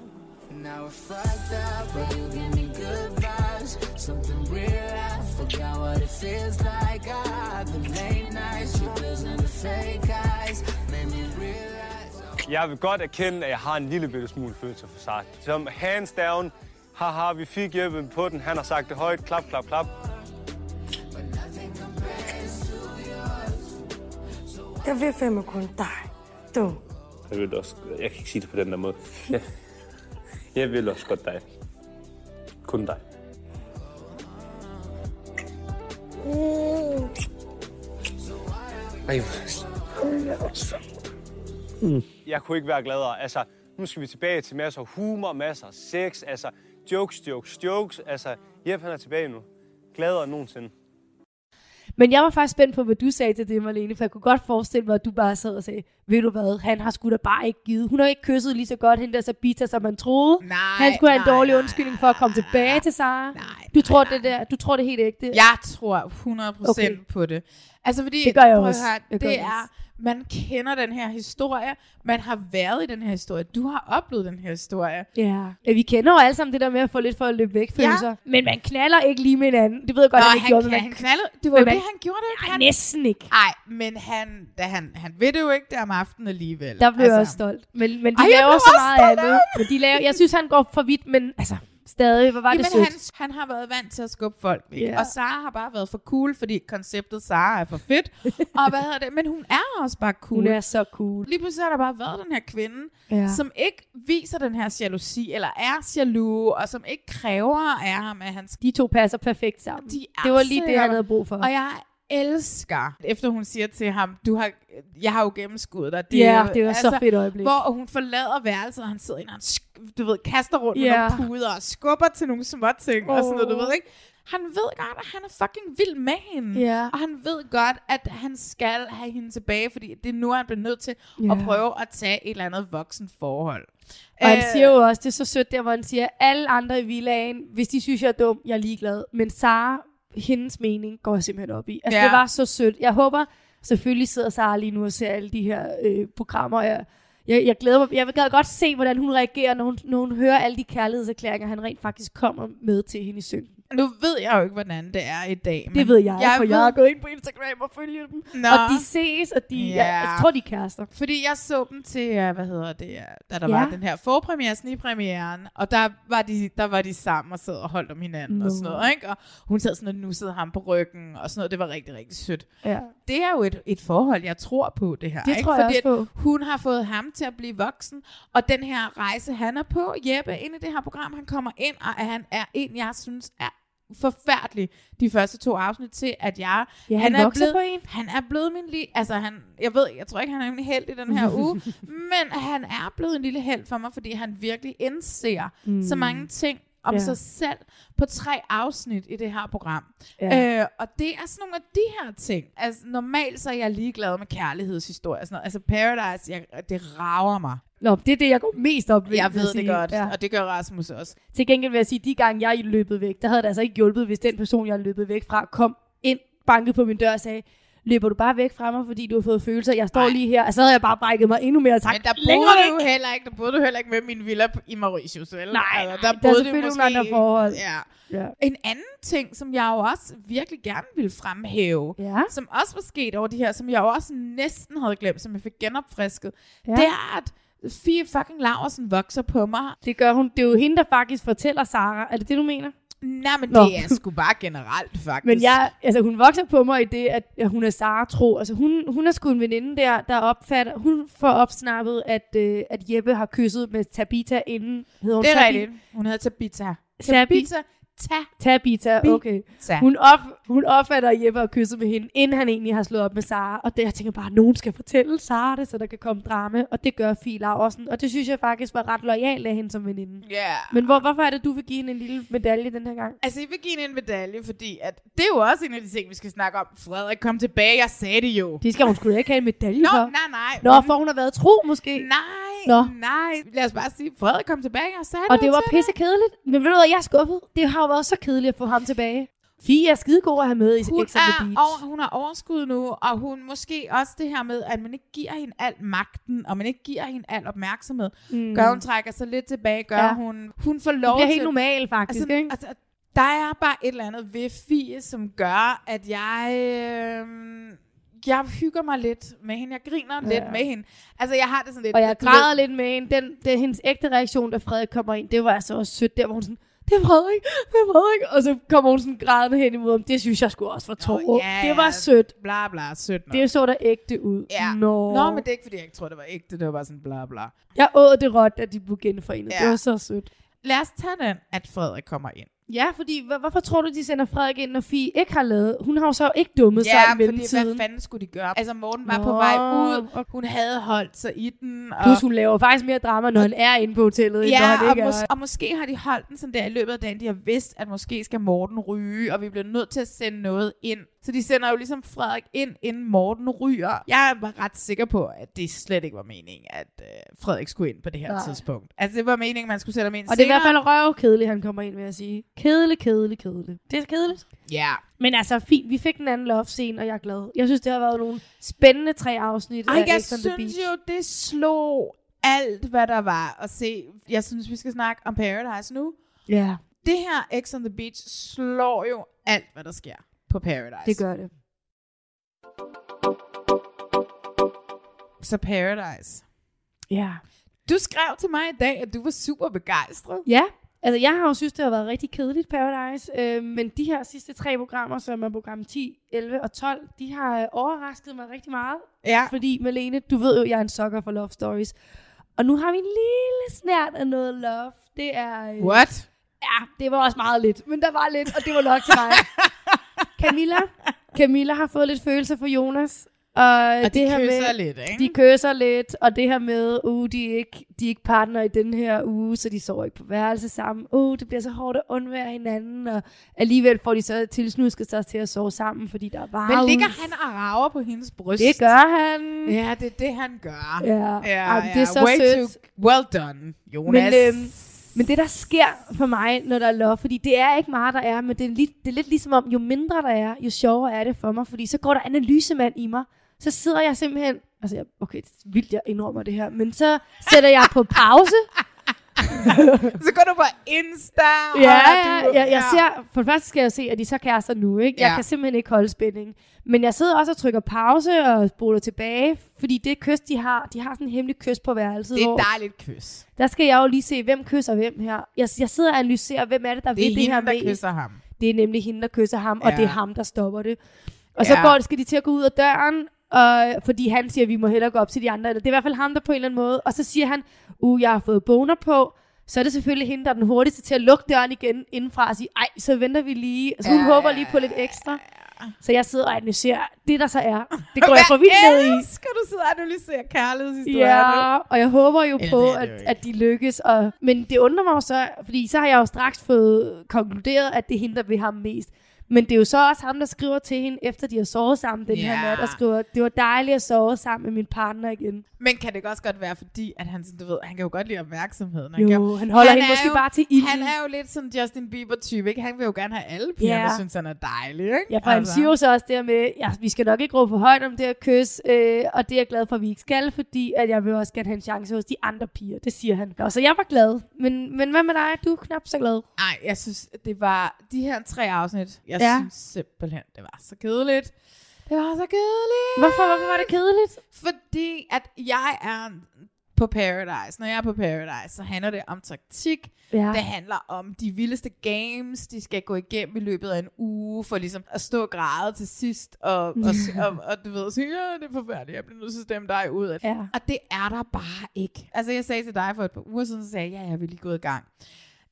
Now we're fucked up, but you give me good vibes. Something real, I forgot what it feels like. I've been late nights, you to fake eyes. Jeg vil godt erkende, at jeg har en lille bitte smule følelse for Sark. Som hands down, haha, vi fik hjælpen på den. Han har sagt det højt, klap, klap, klap. Jeg vil fandme kun dig. Du. Jeg vil også, jeg kan ikke sige det på den der måde. Jeg, [LAUGHS] jeg vil også godt dig. Kun dig. Mm. Ej, mm. Jeg kunne ikke være gladere. Altså, nu skal vi tilbage til masser af humor, masser af sex, altså jokes, jokes, jokes. Altså, Jeppe han er tilbage nu. Gladere end nogensinde. Men jeg var faktisk spændt på, hvad du sagde til det, Marlene, for jeg kunne godt forestille mig, at du bare sad og sagde, ved du hvad, han har sgu da bare ikke givet. Hun har ikke kysset lige så godt hende der Sabita, som man troede. Nej, han skulle have en nej, dårlig undskyldning for at komme tilbage til Sara. Nej, du tror det der, du tror det helt ægte? Jeg tror 100% Okay. på det. Altså fordi, Det gør jeg også. høre, Det det er, man kender den her historie, man har været i den her historie, du har oplevet den her historie. Ja. ja. Vi kender jo alle sammen det der med at få lidt for at løbe væk følelser. Ja. Men man knaller ikke lige med hinanden. Det ved jeg godt, Nå, han ikke han, gjorde. kan, men han man- knaldede, det var jo men det, man- han gjorde det. Ja, han, næsten ikke. Nej, men han, da han, han ved det jo ikke der om aftenen alligevel. Der blev altså. jeg også stolt. Men, men de Ej, laver så også meget andet. Men de laver, jeg synes, han går for vidt, men altså, stadig, hvor var det Jamen, sødt. han, han har været vant til at skubbe folk væk. Ja. Og Sara har bare været for cool, fordi konceptet Sara er for fedt. [LAUGHS] og hvad hedder det? Men hun er også bare cool. Hun er så cool. Lige pludselig har der bare været den her kvinde, ja. som ikke viser den her jalousi, eller er jaloux, og som ikke kræver af ham, at han. De to passer perfekt sammen. De Det var lige det, han havde brug for. Og jeg elsker, efter hun siger til ham, du har, jeg har jo gennemskuddet dig. Ja, det var så fedt øjeblik. Hvor hun forlader værelset, og han sidder inde, og han, du ved, kaster rundt med Ja. nogle puder, og skubber til nogle små ting, og sådan noget, du ved ikke? Han ved godt, at han er fucking vild med hende. Ja. Og han ved godt, at han skal have hende tilbage, fordi det er nu, han bliver nødt til Ja. at prøve at tage et eller andet voksen forhold. Og han Øh, siger jo også, det er så sødt der, hvor han siger, alle andre i villagen, hvis de synes, jeg er dum, jeg er ligeglad. Men Sara, hendes mening går jeg simpelthen op i. Altså, Ja. det var så sødt. Jeg håber, selvfølgelig sidder Sara lige nu og ser alle de her øh, programmer. Jeg, jeg, jeg glæder mig. Jeg vil godt se, hvordan hun reagerer, når hun, når hun hører alle de kærlighedserklæringer, han rent faktisk kommer med til hende i synken. Nu ved jeg jo ikke, hvordan det er i dag. Det ved jeg, jeg for jeg ved- har gået ind på Instagram og følger dem. Nå. Og de ses, og de, ja. jeg, jeg tror, de er kærester. Fordi jeg så dem til, uh, hvad hedder det, uh, da der Ja. var den her forpremiere, snigpremieren, og der var, de, der var de sammen og sad og holdt om hinanden Nå. og sådan noget, ikke? Og hun sad sådan og nussede ham på ryggen og sådan noget. Det var rigtig, rigtig sødt. Ja. Det er jo et, et forhold, jeg tror på, det her. Det ikke? tror jeg Fordi også at hun har fået ham til at blive voksen, og den her rejse, han er på, Jeppe, ind i det her program, han kommer ind, og han er en, jeg synes er forfærdelig de første to afsnit til, at jeg... Ja, han er vokser blevet, på en. Han er blevet min lige... Altså, han, jeg ved, jeg tror ikke, han er min held i den her [LAUGHS] uge, men han er blevet en lille held for mig, fordi han virkelig indser mm. så mange ting om Ja. sig selv på tre afsnit i det her program. Ja. Øh, og det er sådan nogle af de her ting. Altså, normalt så er jeg ligeglad med kærlighedshistorier. og Sådan noget. Altså, Paradise, jeg, det rager mig. Nå, det er det, jeg går mest op ved. Jeg ved det godt, Ja. og det gør Rasmus også. Til gengæld vil jeg sige, de gange jeg løbet væk, der havde det altså ikke hjulpet, hvis den person, jeg løbet væk fra, kom ind, bankede på min dør og sagde, løber du bare væk fra mig, fordi du har fået følelser? Jeg står Nej. lige her, og så havde jeg bare brækket mig endnu mere og sagt, Men der boede du heller ikke, der boede du heller ikke med min villa i Mauritius, vel? Nej, altså, nej, der der er boede du selvfølgelig måske, andre forhold. Ja. Ja. En anden ting, som jeg jo også virkelig gerne ville fremhæve, Ja. som også var sket over de her, som jeg jo også næsten havde glemt, som jeg fik genopfrisket, ja. det er, at Fie fucking Laversen vokser på mig. Det gør hun. Det er jo hende, der faktisk fortæller Sara. Er det det, du mener? Nej, men Nå. det er sgu bare generelt, faktisk. Men jeg, altså hun vokser på mig i det, at hun er Sara tro. Altså hun, hun er sgu en veninde der, der opfatter, hun får opsnappet, at, øh, at Jeppe har kysset med Tabita inden, hedder hun Det er Tabi- rigtigt. Hun hedder Tabita. Tabi- Tabita. Ta. Tabita, okay. Hun, op, hun opfatter, at Jeppe har kysset med hende, inden han egentlig har slået op med Sara. Og det, jeg tænker bare, at nogen skal fortælle Sara det, så der kan komme drama. Og det gør Fie Laursen. Og det synes jeg faktisk var ret lojal af hende som veninde. Ja. Men hvor, hvorfor er det, du vil give hende en lille medalje den her gang? Altså, jeg vil give hende en medalje, fordi at det er jo også en af de ting, vi skal snakke om. Frederik kom tilbage, jeg sagde det jo. Det skal hun sgu da ikke have en medalje Nå, for. nej, nej. Nå, for hun har været tro måske. Nej, Nå. nej. Lad os bare sige, Frederik kom tilbage, jeg sagde Og det var til pisse kedeligt. Men ved du hvad, jeg er skuffet. Det har jo været så kedeligt at få ham tilbage. Fie er skidegod at have med i Hun, X on the er over, hun har overskud nu, og hun måske også det her med, at man ikke giver hende al magten, og man ikke giver hende al opmærksomhed. Mm. Gør hun trækker sig lidt tilbage, gør Ja. hun, hun får lov Hun bliver til... helt normal, faktisk, altså, ikke? Altså, der er bare et eller andet ved Fie, som gør, at jeg... Øh, jeg hygger mig lidt med hende. Jeg griner Ja. lidt med hende. Altså, jeg har det sådan lidt... Og jeg græder lidt med hende. Den, det, hendes ægte reaktion, da Frederik kommer ind, det var altså også sødt. Der hvor hun sådan, det er Frederik, det er Frederik. Og så kommer hun sådan grædende hen imod ham. Det synes jeg skulle også var tårer. ja, det var sødt. Bla bla, sødt nok. Det så der ægte ud. Ja. Nå. Nå, men det er ikke, fordi jeg ikke tror, det var ægte. Det var bare sådan bla bla. Jeg åd det råt, at de blev genforenet. Ja. Det var så sødt. Lad os tage den, at Frederik kommer ind. Ja, fordi hvor, hvorfor tror du, de sender Frederik ind, når Fie ikke har lavet? Hun har jo så ikke dummet sig i Ja, fordi mellemtiden. hvad fanden skulle de gøre? Altså, Morten var Nå, på vej ud. Hun havde holdt sig i den. Og Plus hun laver faktisk mere drama, når han er inde på hotellet, end når Ja, han og, ikke mås- er. og måske har de holdt den sådan der i løbet af dagen. De har vidst, at måske skal Morten ryge, og vi bliver nødt til at sende noget ind. Så de sender jo ligesom Frederik ind, inden Morten ryger. Jeg var ret sikker på, at det slet ikke var meningen, at øh, Frederik skulle ind på det her Nej. Tidspunkt. Altså, det var meningen, man skulle sætte ham ind Og det er i hvert senere. fald røvkedeligt, han kommer ind, vil jeg sige. Kedelig, kedelig, kedelig. Det er kedeligt. Ja. Men altså, fint. Vi fik den anden love-scene, og jeg er glad. Jeg synes, det har været nogle spændende tre afsnit Ej, af jeg X on the synes Beach. jo, det slog alt, hvad der var at se. Jeg synes, vi skal snakke om Paradise nu. Ja, Det her X on the Beach slår jo alt, hvad der sker på Paradise. det gør det. Så Paradise. Ja. Du skrev til mig i dag, at du var super begejstret. Ja, altså jeg har jo synes, det har været rigtig kedeligt Paradise, øh, men de her sidste tre programmer, som er program 10, 11 og 12, de har øh, overrasket mig rigtig meget. Ja. Fordi Malene, du ved jo, jeg er en sucker for love stories. Og nu har vi en lille snært af noget love. Det er... Øh, What? Ja, det var også meget lidt, men der var lidt, og det var nok til mig. [LAUGHS] Camilla, Camilla har fået lidt følelser for Jonas. Og, Og de det her kysser med, lidt, ikke? De kysser lidt, og det her med, uh, de er ikke, de er ikke partner i den her uge, så de sover ikke på værelse sammen. Uh, det bliver så hårdt at undvære hinanden, og alligevel får de så tilsnusket sig til at sove sammen, fordi der er bare Men ligger han og rager på hendes bryst? Det gør han. Ja, det er det, han gør. Ja, ja, Ej, det er så Way sødt. Too well done, Jonas. Men, øhm, men det, der sker for mig, når der er love, fordi det er ikke meget, der er, men det er, lidt, det er lidt ligesom om, jo mindre der er, jo sjovere er det for mig, fordi så går der analysemand i mig. Så sidder jeg simpelthen, altså jeg, okay, det er vildt, jeg indrømmer det her, men så sætter jeg på pause. [LAUGHS] så går du på Insta. Ja, og ja, du, jeg, jeg ser, for det første skal jeg se, at de så kærester nu, ikke? Jeg Ja. kan simpelthen ikke holde spænding. Men jeg sidder også og trykker pause og spoler tilbage, fordi det kys, de har, de har sådan en hemmelig kys på værelset. Det er et dejligt kys. Der skal jeg jo lige se, hvem kysser hvem her. Jeg, jeg sidder og analyserer, hvem er det, der Det er vil det her hende, der kysser ham. Det er nemlig hende, der kysser ham, og Ja. det er ham, der stopper det. Og så Ja. går, skal de til at gå ud af døren, og, fordi han siger, at vi må hellere gå op til de andre. Eller det er i hvert fald ham, der på en eller anden måde. Og så siger han, uh, jeg har fået boner på. Så er det selvfølgelig hende, der er den hurtigste til at lukke døren igen indenfra og sige, ej, så venter vi lige. Så hun Ja, håber ja, lige på lidt ekstra. Så jeg sidder og analyserer det, der så er. [LAUGHS] Det går jeg for vildt ned i. Skal du sidde og analysere kærlighedshistorier Ja, og jeg håber jo Eller på, det det at, jo ikke. at de lykkes. Og, men det undrer mig jo så, fordi så har jeg jo straks fået konkluderet, at det er hende, der vil ham mest. Men det er jo så også ham, der skriver til hende, efter de har sovet sammen den her Ja. nat, og skriver, det var dejligt at sove sammen med min partner igen. Men kan det også godt være, fordi at han, sådan, du ved, han kan jo godt lide opmærksomheden. Jo, kan, han holder hende er måske jo, bare til ilden. Han er jo lidt sådan Justin Bieber-type, ikke? Han vil jo gerne have alle pigerne, Ja. ja. synes han er dejlig, ikke? Ja, for han siger jo så også det her med, ja, vi skal nok ikke råbe for højt om det her kys, øh, og det er jeg glad for, at vi ikke skal, fordi at jeg vil også gerne have en chance hos de andre piger. Det siger han. Og så jeg var glad. Men, men hvad med dig? Du er knap så glad. Nej, jeg synes, det var de her tre afsnit. Jeg ja. synes simpelthen, det var så kedeligt. Det var så kedeligt. Hvorfor, hvorfor var det kedeligt? Fordi at jeg er på Paradise. Når jeg er på Paradise, så handler det om taktik. Ja. Det handler om de vildeste games, de skal gå igennem i løbet af en uge, for ligesom at stå og græde til sidst, og, og, [LAUGHS] og, og du ved, sige, ja, det er forfærdeligt, jeg bliver nødt til at stemme dig ud. Ja. Og det er der bare ikke. Altså, jeg sagde til dig for et par uger siden, så sagde jeg, ja, jeg vil lige gå i gang.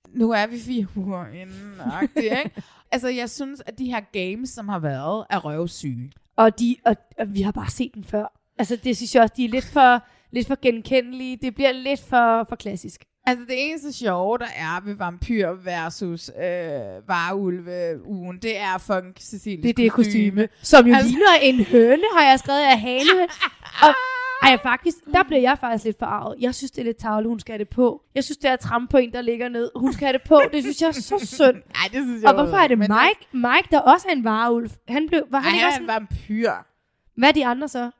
Nu er vi fire uger inden, ikke? [LAUGHS] altså, jeg synes, at de her games, som har været, er røvsyge. Og, de, og, og vi har bare set den før. Altså, det synes jeg også, de er lidt for, lidt for genkendelige. Det bliver lidt for, for klassisk. Altså det eneste sjove, der er ved vampyr versus øh, varulve-ugen, det er fucking Cecilies Det er det kostyme, som jo altså, ligner en høne, har jeg skrevet af hane. [LAUGHS] Og Ej, faktisk, der bliver jeg faktisk lidt forarvet. Jeg synes, det er lidt tavle, hun skal have det på. Jeg synes, det er at trampe på en, der ligger ned. Hun skal have det på. Det synes jeg er så synd. [LAUGHS] Nej, det synes Og hvorfor er det Mike? Mike, der også er en varulv. Han blev, var han Ej, ikke han også en... en vampyr. Hvad er de andre så?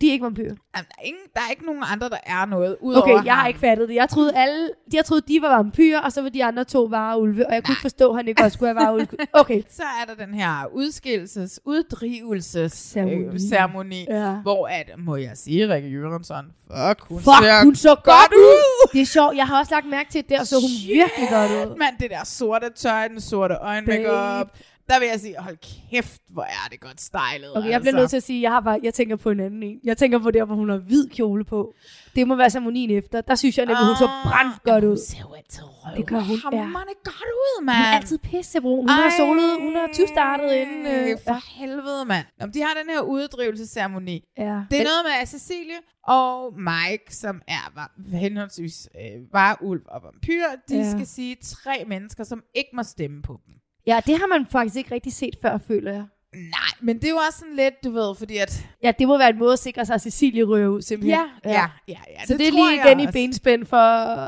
De er ikke vampyrer. Jamen, der, er ingen, der er ikke nogen andre, der er noget, udover Okay, jeg har ham. ikke fattet det. Jeg troede, alle, jeg troede, de var vampyrer, og så var de andre to varulve, og jeg kunne ikke forstå, at han ikke også skulle have varulve. [LAUGHS] Okay. Så er der den her udskillelses, uddrivelses Ceremoni. øh, ceremoni, Ja. hvor at, må jeg sige, Rikke Jørgensen, fuck, hun Fuck, ser hun så godt, godt ud. Det er sjovt. Jeg har også lagt mærke til, at der så hun virkelig godt ud. Mand, det der sorte tøj, den sorte øjenmakeup, der vil jeg sige, hold kæft, hvor er det godt stylet. Okay, jeg bliver nødt til at sige, at jeg, har bare, jeg tænker på en anden en. Jeg tænker på der, hvor hun har hvid kjole på. Det må være ceremonien efter. Der synes jeg nemlig, hun så brændt godt ud. Hun ser jo altid røv. Det gør hun, ja. Godt ud, mand. Hun er altid pissebrun. Hun har solet, hun har 20 startet inden. Øh, for helvede, mand. Nå, de har den her uddrivelsesceremoni. Ja. Det er Men- noget med, at Cecilie og Mike, som er var, henholdsvis øh, var ulv og vampyr, de Ja. skal sige tre mennesker, som ikke må stemme på dem. Ja, det har man faktisk ikke rigtig set før, føler jeg. Nej, men det er jo også sådan lidt, du ved, fordi at... Ja, det må være en måde at sikre sig, at Cecilie ryger ud, simpelthen. Ja, ja, ja, ja, Så det det, er lige igen i også. benspænd for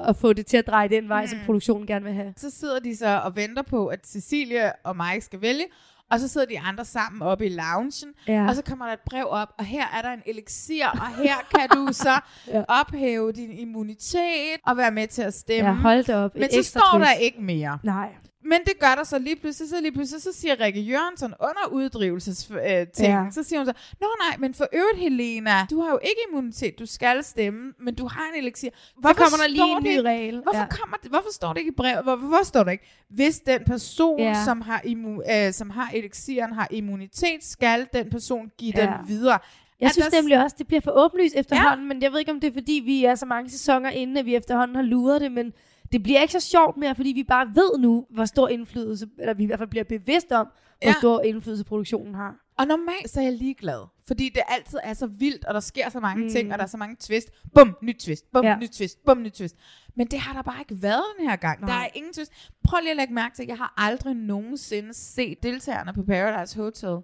at få det til at dreje den vej, mm. som produktionen gerne vil have. Så sidder de så og venter på, at Cecilie og Mike skal vælge, og så sidder de andre sammen oppe i loungen, Ja. og så kommer der et brev op, og her er der en elixir, og her kan du så [LAUGHS] Ja. ophæve din immunitet og være med til at stemme. Ja, hold da op. Men så står twist. der ikke mere. Nej. Men det gør der så lige pludselig, så lige pludselig, så siger Rikke Jørgensen under uddrivelses øh, ting, Ja. så siger hun så, Nå nej, men for øvrigt Helena, du har jo ikke immunitet, du skal stemme, men du har en elixir. kommer der lige en ny regel? Hvorfor, Ja. kommer det, hvorfor står det ikke i brevet? Hvorfor, hvorfor står det ikke? Hvis den person, Ja. som, har immu, øh, som har elixiren, har immunitet, skal den person give Ja. den videre. Jeg At synes der- nemlig også, det bliver for åbenlyst efterhånden, ja. men jeg ved ikke, om det er, fordi vi er så mange sæsoner inde, at vi efterhånden har luret det, men det bliver ikke så sjovt mere, fordi vi bare ved nu, hvor stor indflydelse, eller vi i hvert fald bliver bevidst om, hvor Ja. stor indflydelse produktionen har. Og normalt så er jeg ligeglad, fordi det altid er så vildt, og der sker så mange Mm. ting, og der er så mange twist. Bum, nyt twist, bum, ja. nyt twist, bum, nyt twist. Men det har der bare ikke været den her gang. Nej. Der er ingen twist. Prøv lige at lægge mærke til, at jeg har aldrig nogensinde set deltagerne på Paradise Hotel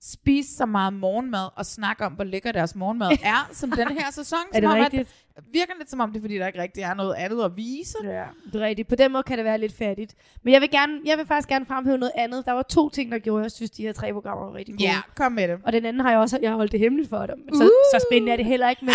spise så meget morgenmad og snakke om, hvor lækker deres morgenmad [LAUGHS] er, som den her sæson. Er det Som om, rigtigt? At, virker lidt som om det er, fordi der ikke rigtig er noget andet at vise. Ja, det er rigtigt. På den måde kan det være lidt fattigt. Men jeg vil, gerne, jeg vil faktisk gerne fremhæve noget andet. Der var to ting, der gjorde, at jeg synes, de her tre programmer var rigtig gode. Ja, kom med det. Og den anden har jeg også jeg har holdt det hemmeligt for dem. Så, uh! så spændende er det heller ikke. Men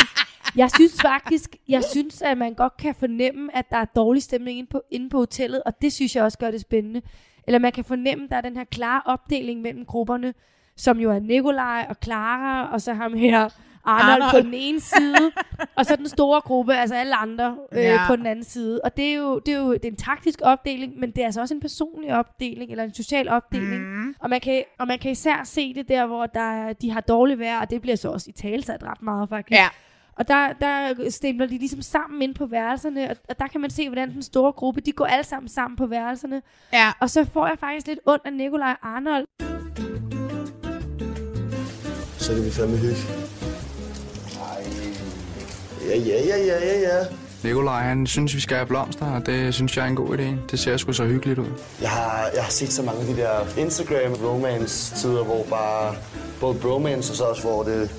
jeg synes faktisk, jeg synes, at man godt kan fornemme, at der er dårlig stemning inde på, inde på hotellet. Og det synes jeg også gør det spændende. Eller man kan fornemme, at der er den her klare opdeling mellem grupperne, som jo er Nikolaj og Clara, og så ham her Arnold, Arnold. På den ene side, [LAUGHS] og så den store gruppe, altså alle andre øh, Ja. på den anden side. Og det er, jo, det er jo det er en taktisk opdeling, men det er altså også en personlig opdeling, eller en social opdeling. Mm. Og, man kan, og man kan især se det der, hvor der, er- de har dårligt vejr, og det bliver så også i talsat ret meget faktisk. Ja. Og der, der stemler de ligesom sammen ind på værelserne, og, og der kan man se, hvordan den store gruppe, de går alle sammen sammen på værelserne. Ja. Og så får jeg faktisk lidt ondt af Nikolaj Arnold. Så kan vi fandme hygge. Ja, ja, ja, ja, ja, ja. Nikolaj, han synes, vi skal have blomster, og det synes jeg er en god idé. Det ser sgu så hyggeligt ud. Jeg har, jeg har set så mange af de der Instagram-romance-tider, hvor bare både bromance og så også, hvor det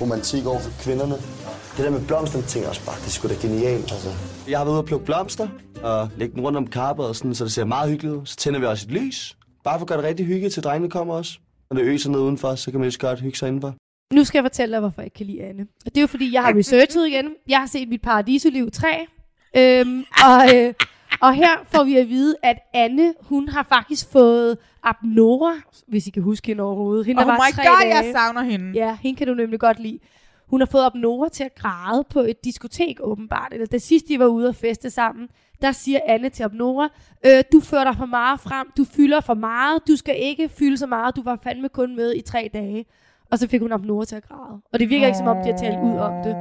romantik over for kvinderne. Det der med blomsterne, tænker jeg også bare, det er sgu da genialt, altså. Jeg har været ude og plukke blomster og lægge dem rundt om karpet, og sådan, så det ser meget hyggeligt ud. Så tænder vi også et lys. Bare for at gøre det rigtig hyggeligt, til drengene kommer også. Når det øser ned udenfor, så kan man lige så godt hygge sig indenfor. Nu skal jeg fortælle dig, hvorfor jeg ikke kan lide Anne. Og det er jo fordi, jeg har researchet igen. Jeg har set mit Paradisoliv 3. Øhm, og, øh, og her får vi at vide, at Anne, hun har faktisk fået Abnora, hvis I kan huske hende overhovedet. Hende, Oh var my tre God, dage. jeg savner hende. Ja, hende kan du nemlig godt lide. Hun har fået Abnora til at græde på et diskotek åbenbart. Eller da sidst de var ude og feste sammen, der siger Anne til Abnora, øh, du fører dig for meget frem, du fylder for meget, du skal ikke fylde så meget, du var fandme kun med i tre dage. Og så fik hun Abnora til at græde. Og det virker ikke som om, de har talt ud om det.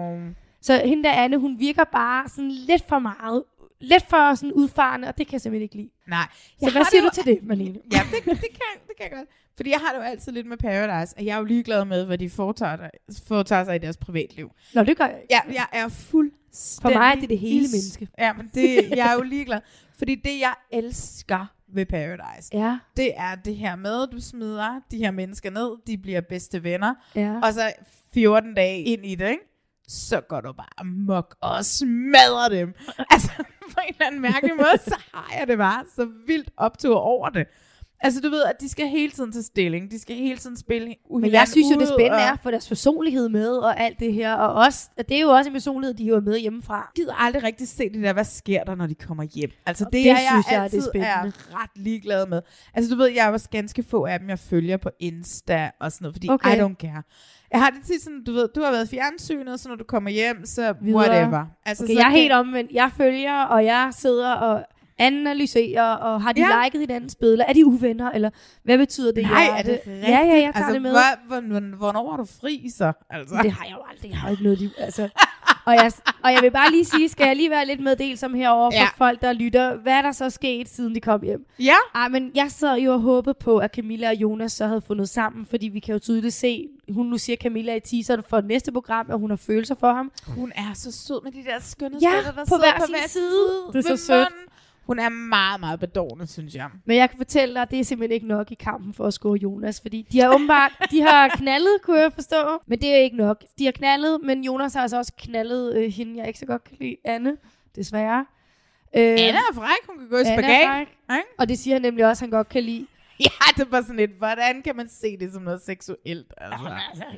Så hende der Anne, hun virker bare sådan lidt for meget, lidt for sådan udfarende, og det kan jeg simpelthen ikke lide. Nej. Så Jeg hvad siger du til det, Malene? [LAUGHS] Ja, det, det, kan, det kan jeg godt. Fordi jeg har det jo altid lidt med Paradise, at jeg er jo ligeglad med, hvad de foretager, foretager sig i deres privatliv. Nå, det gør jeg ikke. Ja, jeg er fuldstændig For mig er det det hele menneske. Ja, men det, jeg er jo ligeglad. Fordi det, jeg elsker ved Paradise, Ja. det er det her med, du smider de her mennesker ned, de bliver bedste venner, Ja. og så 14 dage ind i det, ikke? Så går du bare amok og smadrer dem. [LAUGHS] Altså, på en eller anden mærkelig måde, så har jeg det bare så vildt optur over det. Altså, du ved, at de skal hele tiden tage stilling. De skal hele tiden spille Men jeg synes jo, det spændende og... er for deres personlighed med og alt det her. Og også, at det er jo også en personlighed, de hiver med hjemmefra. Jeg gider aldrig rigtig se det der, hvad sker der, når de kommer hjem. Altså, det, det er jeg synes jeg, altid det er spændende. er ret ligeglad med. Altså, du ved, jeg er også ganske få af dem, jeg følger på Insta og sådan noget, fordi Okay. I don't care. Jeg har det tit sådan, du ved, du har været fjernsynet, så når du kommer hjem, så Videre. whatever. Altså, okay, så jeg er helt omvendt. Jeg følger, og jeg sidder og analyserer, og har de Ja. liket hinandens billeder? Er de uvenner, eller hvad betyder det? Nej, hjerte? er det rigtigt? Ja, ja, jeg tager altså, det med. Hvor, hvor, hvornår har du fri så? Altså. Det har jeg jo aldrig. Jeg har ikke noget liv. Altså. [LAUGHS] og, jeg, og jeg vil bare lige sige, skal jeg lige være lidt meddelsom herover for Ja. folk, der lytter. Hvad er der så sket, siden de kom hjem? Ja. Ej, men jeg sad jo og håbede på, at Camilla og Jonas så havde fundet sammen, fordi vi kan jo tydeligt se, hun nu siger Camilla i teaseren for næste program, at hun har følelser for ham. Hun er så sød med de der skønne Ja, der på sidder hver på hver side. Det er så sødt. Hun er meget, meget bedårende, synes jeg. Men jeg kan fortælle dig, at det er simpelthen ikke nok i kampen for at score Jonas, fordi de har åbenbart, de har knaldet, kunne jeg forstå, men det er ikke nok. De har knaldet, men Jonas har altså også knaldet øh, hende, jeg ikke så godt kan lide, Anne, desværre. Øh, Anna er fræk, hun kan gå i spagat. Og det siger han nemlig også, at han godt kan lide. [LAUGHS] Ja, det var sådan lidt, hvordan kan man se det som noget seksuelt? Altså.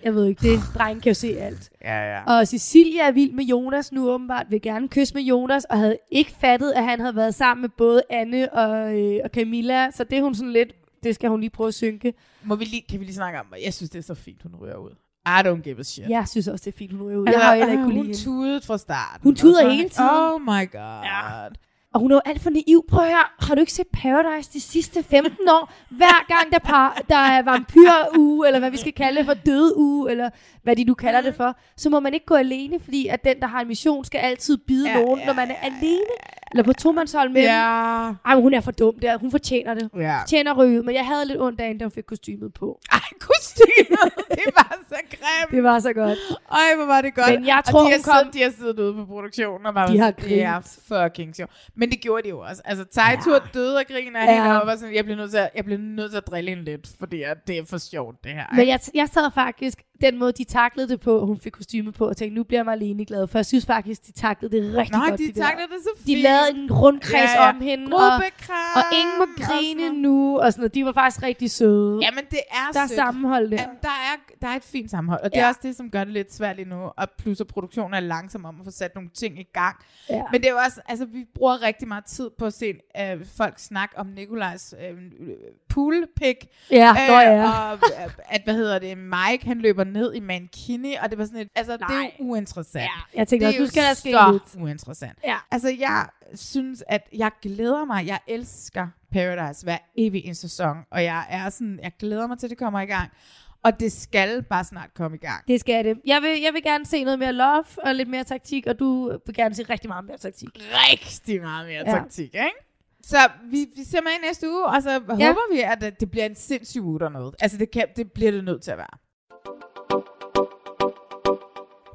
Jeg ved ikke, det drengen kan jo se alt. Ja, ja. Og Cecilia er vild med Jonas nu åbenbart, vil gerne kysse med Jonas, og havde ikke fattet, at han havde været sammen med både Anne og, øh, og Camilla, så det er hun sådan lidt, det skal hun lige prøve at synke. Må vi lige, kan vi lige snakke om, jeg synes, det er så fint, hun ryger ud. I don't give a shit. Jeg synes også, det er fint, hun ryger ud. Altså, jeg har jo heller ikke kunne hun lide hende. tudede fra starten. Hun tuder hele tiden. Oh my god. Ja. Og hun er jo alt for naiv. Prøv at høre, har du ikke set Paradise de sidste 15 år? Hver gang der, par, der er vampyruge, eller hvad vi skal kalde det for, døde uge, eller hvad de nu kalder det for, så må man ikke gå alene, fordi at den, der har en mission, skal altid bide Ja, ja, nogen, ja, når man er alene. Eller på tomandshold med Ja. dem. Ej, men hun er for dum der. Hun fortjener det. Ja. Fortjener ryget, men jeg havde lidt ondt hende, da hun fik kostymet på. Ej, kostymet, [LAUGHS] det var så grimt. Det var så godt. Ej, hvor var det godt. Men jeg og tror, de har, hun kom- siddet, de har siddet ude på produktionen og bare De har det er fucking sjovt. Men det gjorde de jo også. Altså, Tejtur ja. døde af grin af Ja. hende, og var sådan, jeg bliver nødt til at, jeg bliver nødt til at drille hende lidt, fordi det er for sjovt, det her. Men jeg, jeg sad faktisk, den måde de taklede det på, hun fik kostymet på, og tænkte, nu bliver Marlene glad, for jeg synes faktisk, de taklede det rigtig Nej, godt. de der. taklede det så De fint. lavede en rundkreds Ja, ja. om hende, og, og ingen må grine nu, og sådan noget. De var faktisk rigtig søde. Jamen, det er Der er sødt. sammenhold der. Jamen, der, er, der er et fint sammenhold, og det er Ja. også det, som gør det lidt svært lige nu, og plus at produktionen er langsom om at få sat nogle ting i gang. Ja. Men det er jo også, altså vi bruger rigtig meget tid på at se øh, folk snakke om Nikolajs øh, poolpick. Ja, nå ja. Og øh, at, hvad hedder det, Mike, han løber ned i mankini, og det var sådan et, altså det er jo uinteressant. Ja. Jeg tænkte det også, nu skal der ske så lidt. uinteressant. Ja. Altså jeg synes, at jeg glæder mig, jeg elsker Paradise hver evig en sæson, og jeg er sådan, jeg glæder mig til, at det kommer i gang. Og det skal bare snart komme i gang. Det skal det. Jeg vil, jeg vil gerne se noget mere love og lidt mere taktik, og du vil gerne se rigtig meget mere taktik. Rigtig meget mere Ja. taktik, ikke? Så vi, vi ser med i næste uge, og så ja. håber vi, at det bliver en sindssyg uge dernede. Altså, det, kan, det bliver det nødt til at være.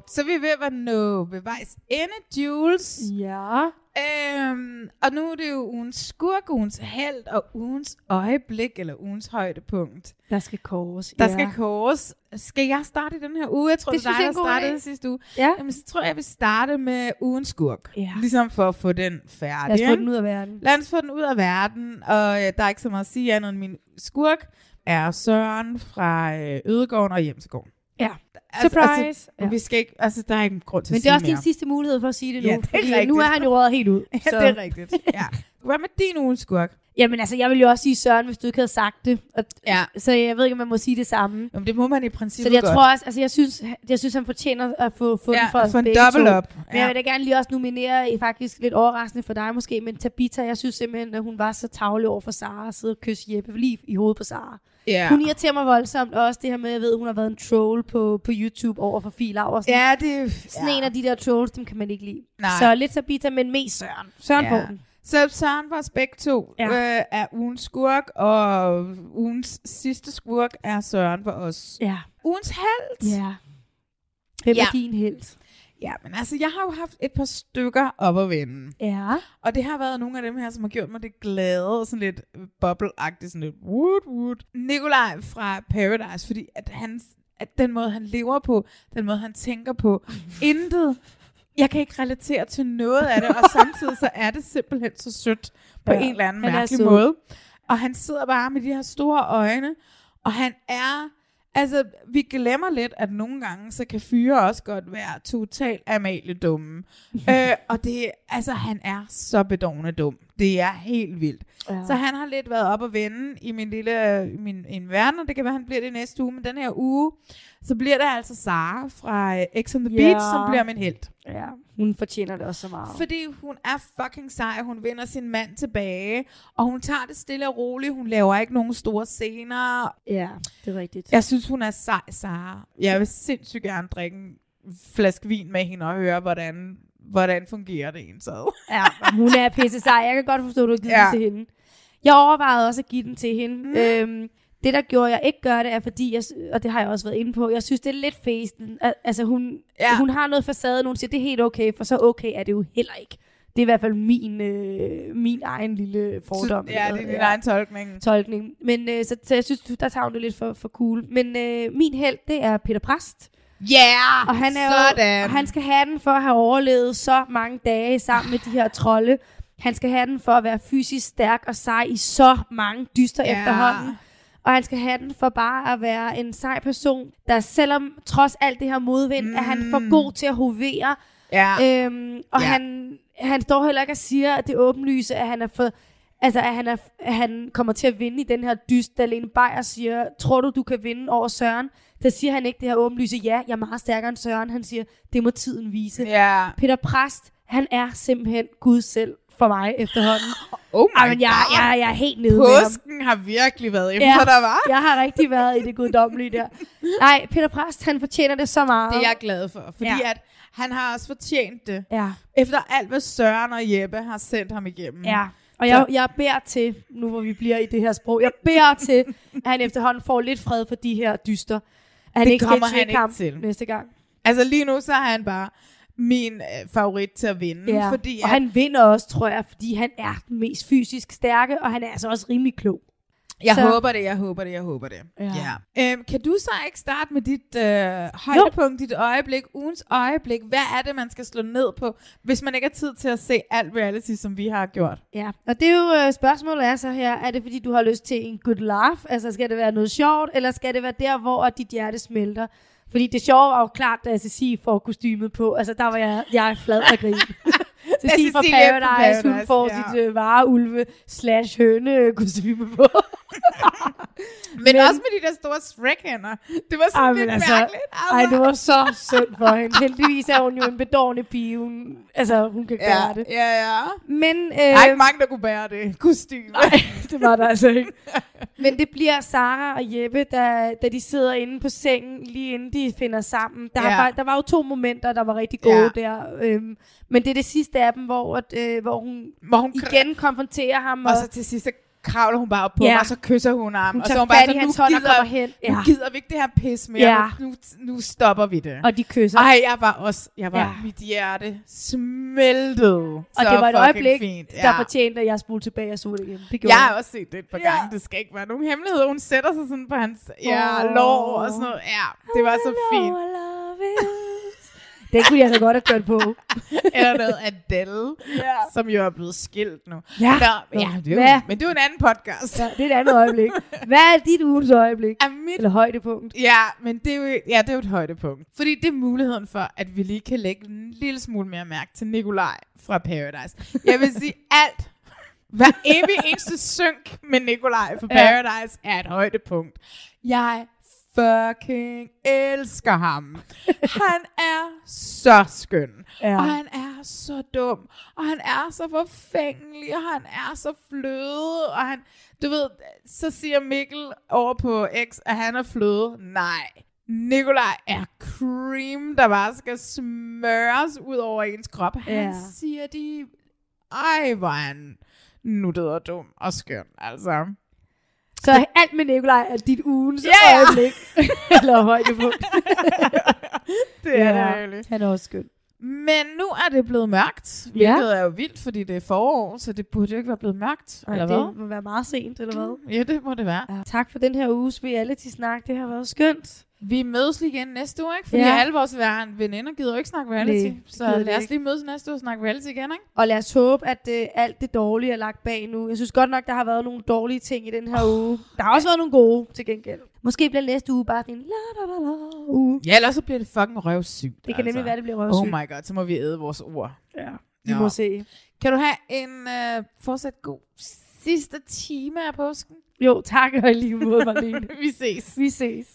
Så er vi ved at være nå ved vejs ende, Jules. Ja. Øhm, og nu er det jo ugens skurk, ugens held og ugens øjeblik, eller ugens højdepunkt. Der skal kores. Der ja. skal kores. Skal jeg starte i den her uge? Jeg tror, Det det, er dig, er der startede sidste uge. Ja. Jamen, så tror jeg, jeg vil starte med ugens skurk. Ja. Ligesom for at få den færdig. Lad os få den ud af verden. Lad os få den ud af verden. Og øh, der er ikke så meget at sige andet end min skurk er Søren fra øh, Ødegården og Hjemsegården. Ja. Altså, Surprise. Altså, ja. vi skal ikke, altså, der er ikke en grund til Men at det er også din mere. sidste mulighed for at sige det nu. Ja, det er fordi rigtigt. nu er han jo røget helt ud. [LAUGHS] Ja, det er rigtigt. Ja. Hvad med din ugens skurk? Jamen altså, jeg ville jo også sige Søren, hvis du ikke havde sagt det. Og, Ja. Så jeg ved ikke, om man må sige det samme. Jamen, det må man i Så princippet jeg godt. tror også, altså jeg synes, jeg synes han fortjener at få, få Ja, den for at os begge double to. up. Men Ja. jeg vil da gerne lige også nominere, i faktisk lidt overraskende for dig måske, men Tabitha, jeg synes simpelthen, at hun var så tavlig over for Sara, at sidde og kysse Jeppe lige i hovedet på Sara. Ja. Hun irriterer mig voldsomt, og også det her med, at jeg ved, at hun har været en troll på, på YouTube over for Fie Laursen. Ja, det er... Sådan en af de der trolls, dem kan man ikke lide. Nej. Så lidt Tabitha, men mest Søren. Søren Ja. får den. Så Søren for os begge to Ja. ja. øh, er ugens skurk, og ugens sidste skurk er Søren for os. Ja. Ugens held. Ja. Hvem Ja. er din held? Ja, men altså, jeg har jo haft et par stykker op at vende. Ja. Og det har været nogle af dem her, som har gjort mig det glade, sådan lidt bobble sådan lidt wood wood. Nikolaj fra Paradise, fordi at hans, at den måde, han lever på, den måde, han tænker på, [LAUGHS] intet, jeg kan ikke relatere til noget af det, og [LAUGHS] samtidig så er det simpelthen så sødt på Ja, en eller anden han mærkelig måde. Og han sidder bare med de her store øjne, og han er... Altså, vi glemmer lidt, at nogle gange, så kan fyre også godt være totalt Amalie dumme. [LAUGHS] øh, og det, altså, han er så bedårende dum. Det er helt vildt. Ja. Så han har lidt været op og vende i min lille min, en verden, og det kan være, han bliver det næste uge. Men den her uge, så bliver det altså Sara fra øh, X on the Ja. Beach, som bliver min helt. Ja, hun fortjener det også så meget. Fordi hun er fucking sej, hun vinder sin mand tilbage, og hun tager det stille og roligt, hun laver ikke nogen store scener. Ja, det er rigtigt. Jeg synes, hun er sej, Sara. Jeg vil sindssygt gerne drikke en flaske vin med hende og høre, hvordan, hvordan fungerer det en så. [LAUGHS] Ja, hun er pisse sej. Jeg kan godt forstå, at du har givet ja. Ja. den til hende. Jeg overvejede også at give den til hende. Mm. Øhm, det, der gjorde, at jeg ikke gør det, er fordi, jeg, og det har jeg også været inde på, jeg synes, det er lidt fæsten. Al- Altså, hun, ja. Ja. hun har noget facade, hun siger, det er helt okay, for så okay er det jo heller ikke. Det er i hvert fald min, øh, min egen lille fordom. Så- ja, det er din egen tolkning. tolkning. Men øh, så, så jeg synes, du- der tager hun det lidt for, for cool. Men øh, min held, det er Peter Præst. Yeah! Og han, er sådan. jo, og han skal have den for at have overlevet så mange dage sammen med de her trolde. Han skal have den for at være fysisk stærk og sej i så mange dyster Ja. ja. efterhånden. Og han skal have den for bare at være en sej person, der selvom trods alt det her modvind, mm. er han for god til at hovere. Ja. Øhm, og Ja. han, han står heller ikke og siger, at det åbenlyse, at han er for, Altså, at han, er, at han kommer til at vinde i den her dyst, da Lene Beyer siger, tror du, du kan vinde over Søren? Der siger han ikke det her åbenlyse, ja, jeg er meget stærkere end Søren. Han siger, det må tiden vise. Ja. Peter Præst, han er simpelthen Gud selv for mig efterhånden. [GASPS] Oh my Ej, men jeg, God. jeg, jeg er helt nede med ham. Påsken har virkelig været inden for dig, var? jeg har rigtig været i det guddommelige der. [LAUGHS] Nej, Peter Præst, han fortjener det så meget. Det er jeg glad for, fordi Ja. ja. at han har også fortjent det. Ja. Efter alt, hvad Søren og Jeppe har sendt ham igennem. Ja, og jeg, jeg beder til, nu hvor vi bliver i det her sprog, jeg beder til, at han efterhånden får lidt fred for de her dyster. At han Det ikke kommer han ikke til. næste gang. Altså lige nu, så er han bare min øh, favorit til at vinde. Ja. Fordi og at, han vinder også, tror jeg, fordi han er den mest fysisk stærke, og han er altså også rimelig klog. jeg så- håber det, jeg håber det, jeg håber det. Ja. Ja. Øhm, kan du så ikke starte med dit øh, højdepunkt, dit øjeblik, ugens øjeblik? Hvad er det, man skal slå ned på, hvis man ikke har tid til at se alt reality, som vi har gjort? Ja, og det er jo øh, spørgsmålet er så her, er det fordi du har lyst til en good laugh? Altså skal det være noget sjovt, eller skal det være der, hvor dit hjerte smelter? Fordi det sjove var jo klart, da Cecilie får kostymet på. Altså der var jeg, jeg er flad af grin. [LAUGHS] Cecilie fra fra Paradise, hun Paradise, får ja. sit øh, vareulve slash høne kostyme på. [LAUGHS] Men, men også med de der store Shrek-hænder. Det var sådan Ej, lidt altså, mærkeligt. ej, det var så synd for hende. Heldigvis er hun jo en bedårende pige. Hun, altså, hun kan Ja, gøre det. ja, ja. Men, øh, Der er ikke mange, der kunne bære det kostyme. Nej, det var der altså ikke. [LAUGHS] Men det bliver Sara og Jeppe, da, da de sidder inde på sengen, lige inden de finder sammen. Der, Ja. var, der var jo to momenter, der var rigtig gode Ja. der. Øhm, men det er det sidste af dem, hvor, at, øh, hvor hun, hvor hun igen konfronterer ham. Og så til sidst, kravler hun bare op på Ja. ham, og så kysser hun ham. Hun og så hun bare hans nu hånd og gider, kommer hen. Nu Ja. gider vi ikke det her pis mere. Ja. Nu, nu, nu stopper vi det. Og de kysser. Ej, jeg var også, jeg var, Ja. ja. mit hjerte smeltede. Og så det var et øjeblik, fint. der fortjente, at jeg spolede tilbage og så det igen. Det Jeg har også set det et par gange. Det skal ikke være nogen hemmelighed. Hun sætter sig sådan på hans ja, Åh. lår og sådan noget. Ja, det var så fint. Den kunne jeg så godt have kørt på. [LAUGHS] Eller noget Adele, Ja. som jo er blevet skilt nu. Ja. Nå, ja det er jo, men det er jo en anden podcast. Ja, det er et andet øjeblik. Hvad er dit ugens øjeblik? Er mit... Eller højdepunkt? Ja, men det er, jo, ja, det er jo et højdepunkt. Fordi det er muligheden for, at vi lige kan lægge en lille smule mere mærke til Nikolaj fra Paradise. Jeg vil sige [LAUGHS] alt. Hver evig eneste synk med Nikolaj fra Ja. Paradise er et højdepunkt. Jeg fucking elsker ham. [LAUGHS] Han er så skøn. Ja. Og han er så dum. Og han er så forfængelig. Og han er så fløde. Og han, du ved, så siger Mikkel over på X, at han er fløde. Nej. Nikolaj er cream, der bare skal smøres ud over ens krop. Han Ja. siger de, ej, hvor han nuttet og dum og skøn, altså. Så alt med Nikolaj er dit ugens Ja, ja. øjeblik. [LAUGHS] Eller højdepunkt. [LAUGHS] Det er det virkelig. Han er også skøn. Men nu er det blevet mørkt, Ja. hvilket er jo vildt, fordi det er forår, så det burde jo ikke være blevet mørkt, Ej, eller det hvad? må være meget sent, eller hvad? Ja, det må det være. Ja. Tak for den her uges reality-snak. Det har været skønt. Vi mødes lige igen næste uge, ikke? Fordi Ja. alle vores veninder gider jo ikke snakke reality. Nej, så lad os lige mødes næste uge og snakke reality igen, ikke? Og lad os håbe, at øh, alt det dårlige er lagt bag nu. Jeg synes godt nok, der har været nogle dårlige ting i den her uge. Der har også været nogle gode til gengæld. Måske bliver næste uge bare en la la la la uge. Ja, ellers så bliver det fucking røvsygt. Det kan nemlig være, det bliver røvsygt. Oh my god, så må vi æde vores ord. Ja, vi må se. Kan du have en uh, fortsat god sidste time af påsken? Jo, tak og lige måde, Marlene. [LAUGHS] vi ses. Vi ses.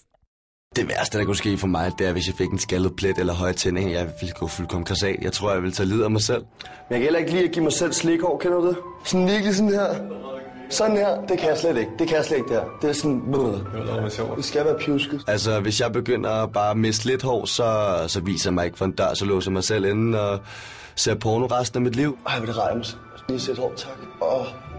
Det værste, der kunne ske for mig, det er, hvis jeg fik en skaldet plet eller høje tænding. Jeg ville gå fuldkommen krasat. Jeg tror, jeg vil tage lid af mig selv. Men jeg kan heller ikke lide at give mig selv slikhår, kender du det? Sådan virkelig sådan her. Sådan her, det kan jeg slet ikke. Det kan jeg slet ikke der. Det er sådan... Brrr. Det skal være pjusket. Altså, hvis jeg begynder bare at miste lidt hår, så, så viser jeg mig ikke for en dør, så låser jeg mig selv inde og ser porno resten af mit liv. Ej, hvor det rejer mig. Lige sæt hår, tak. Åh.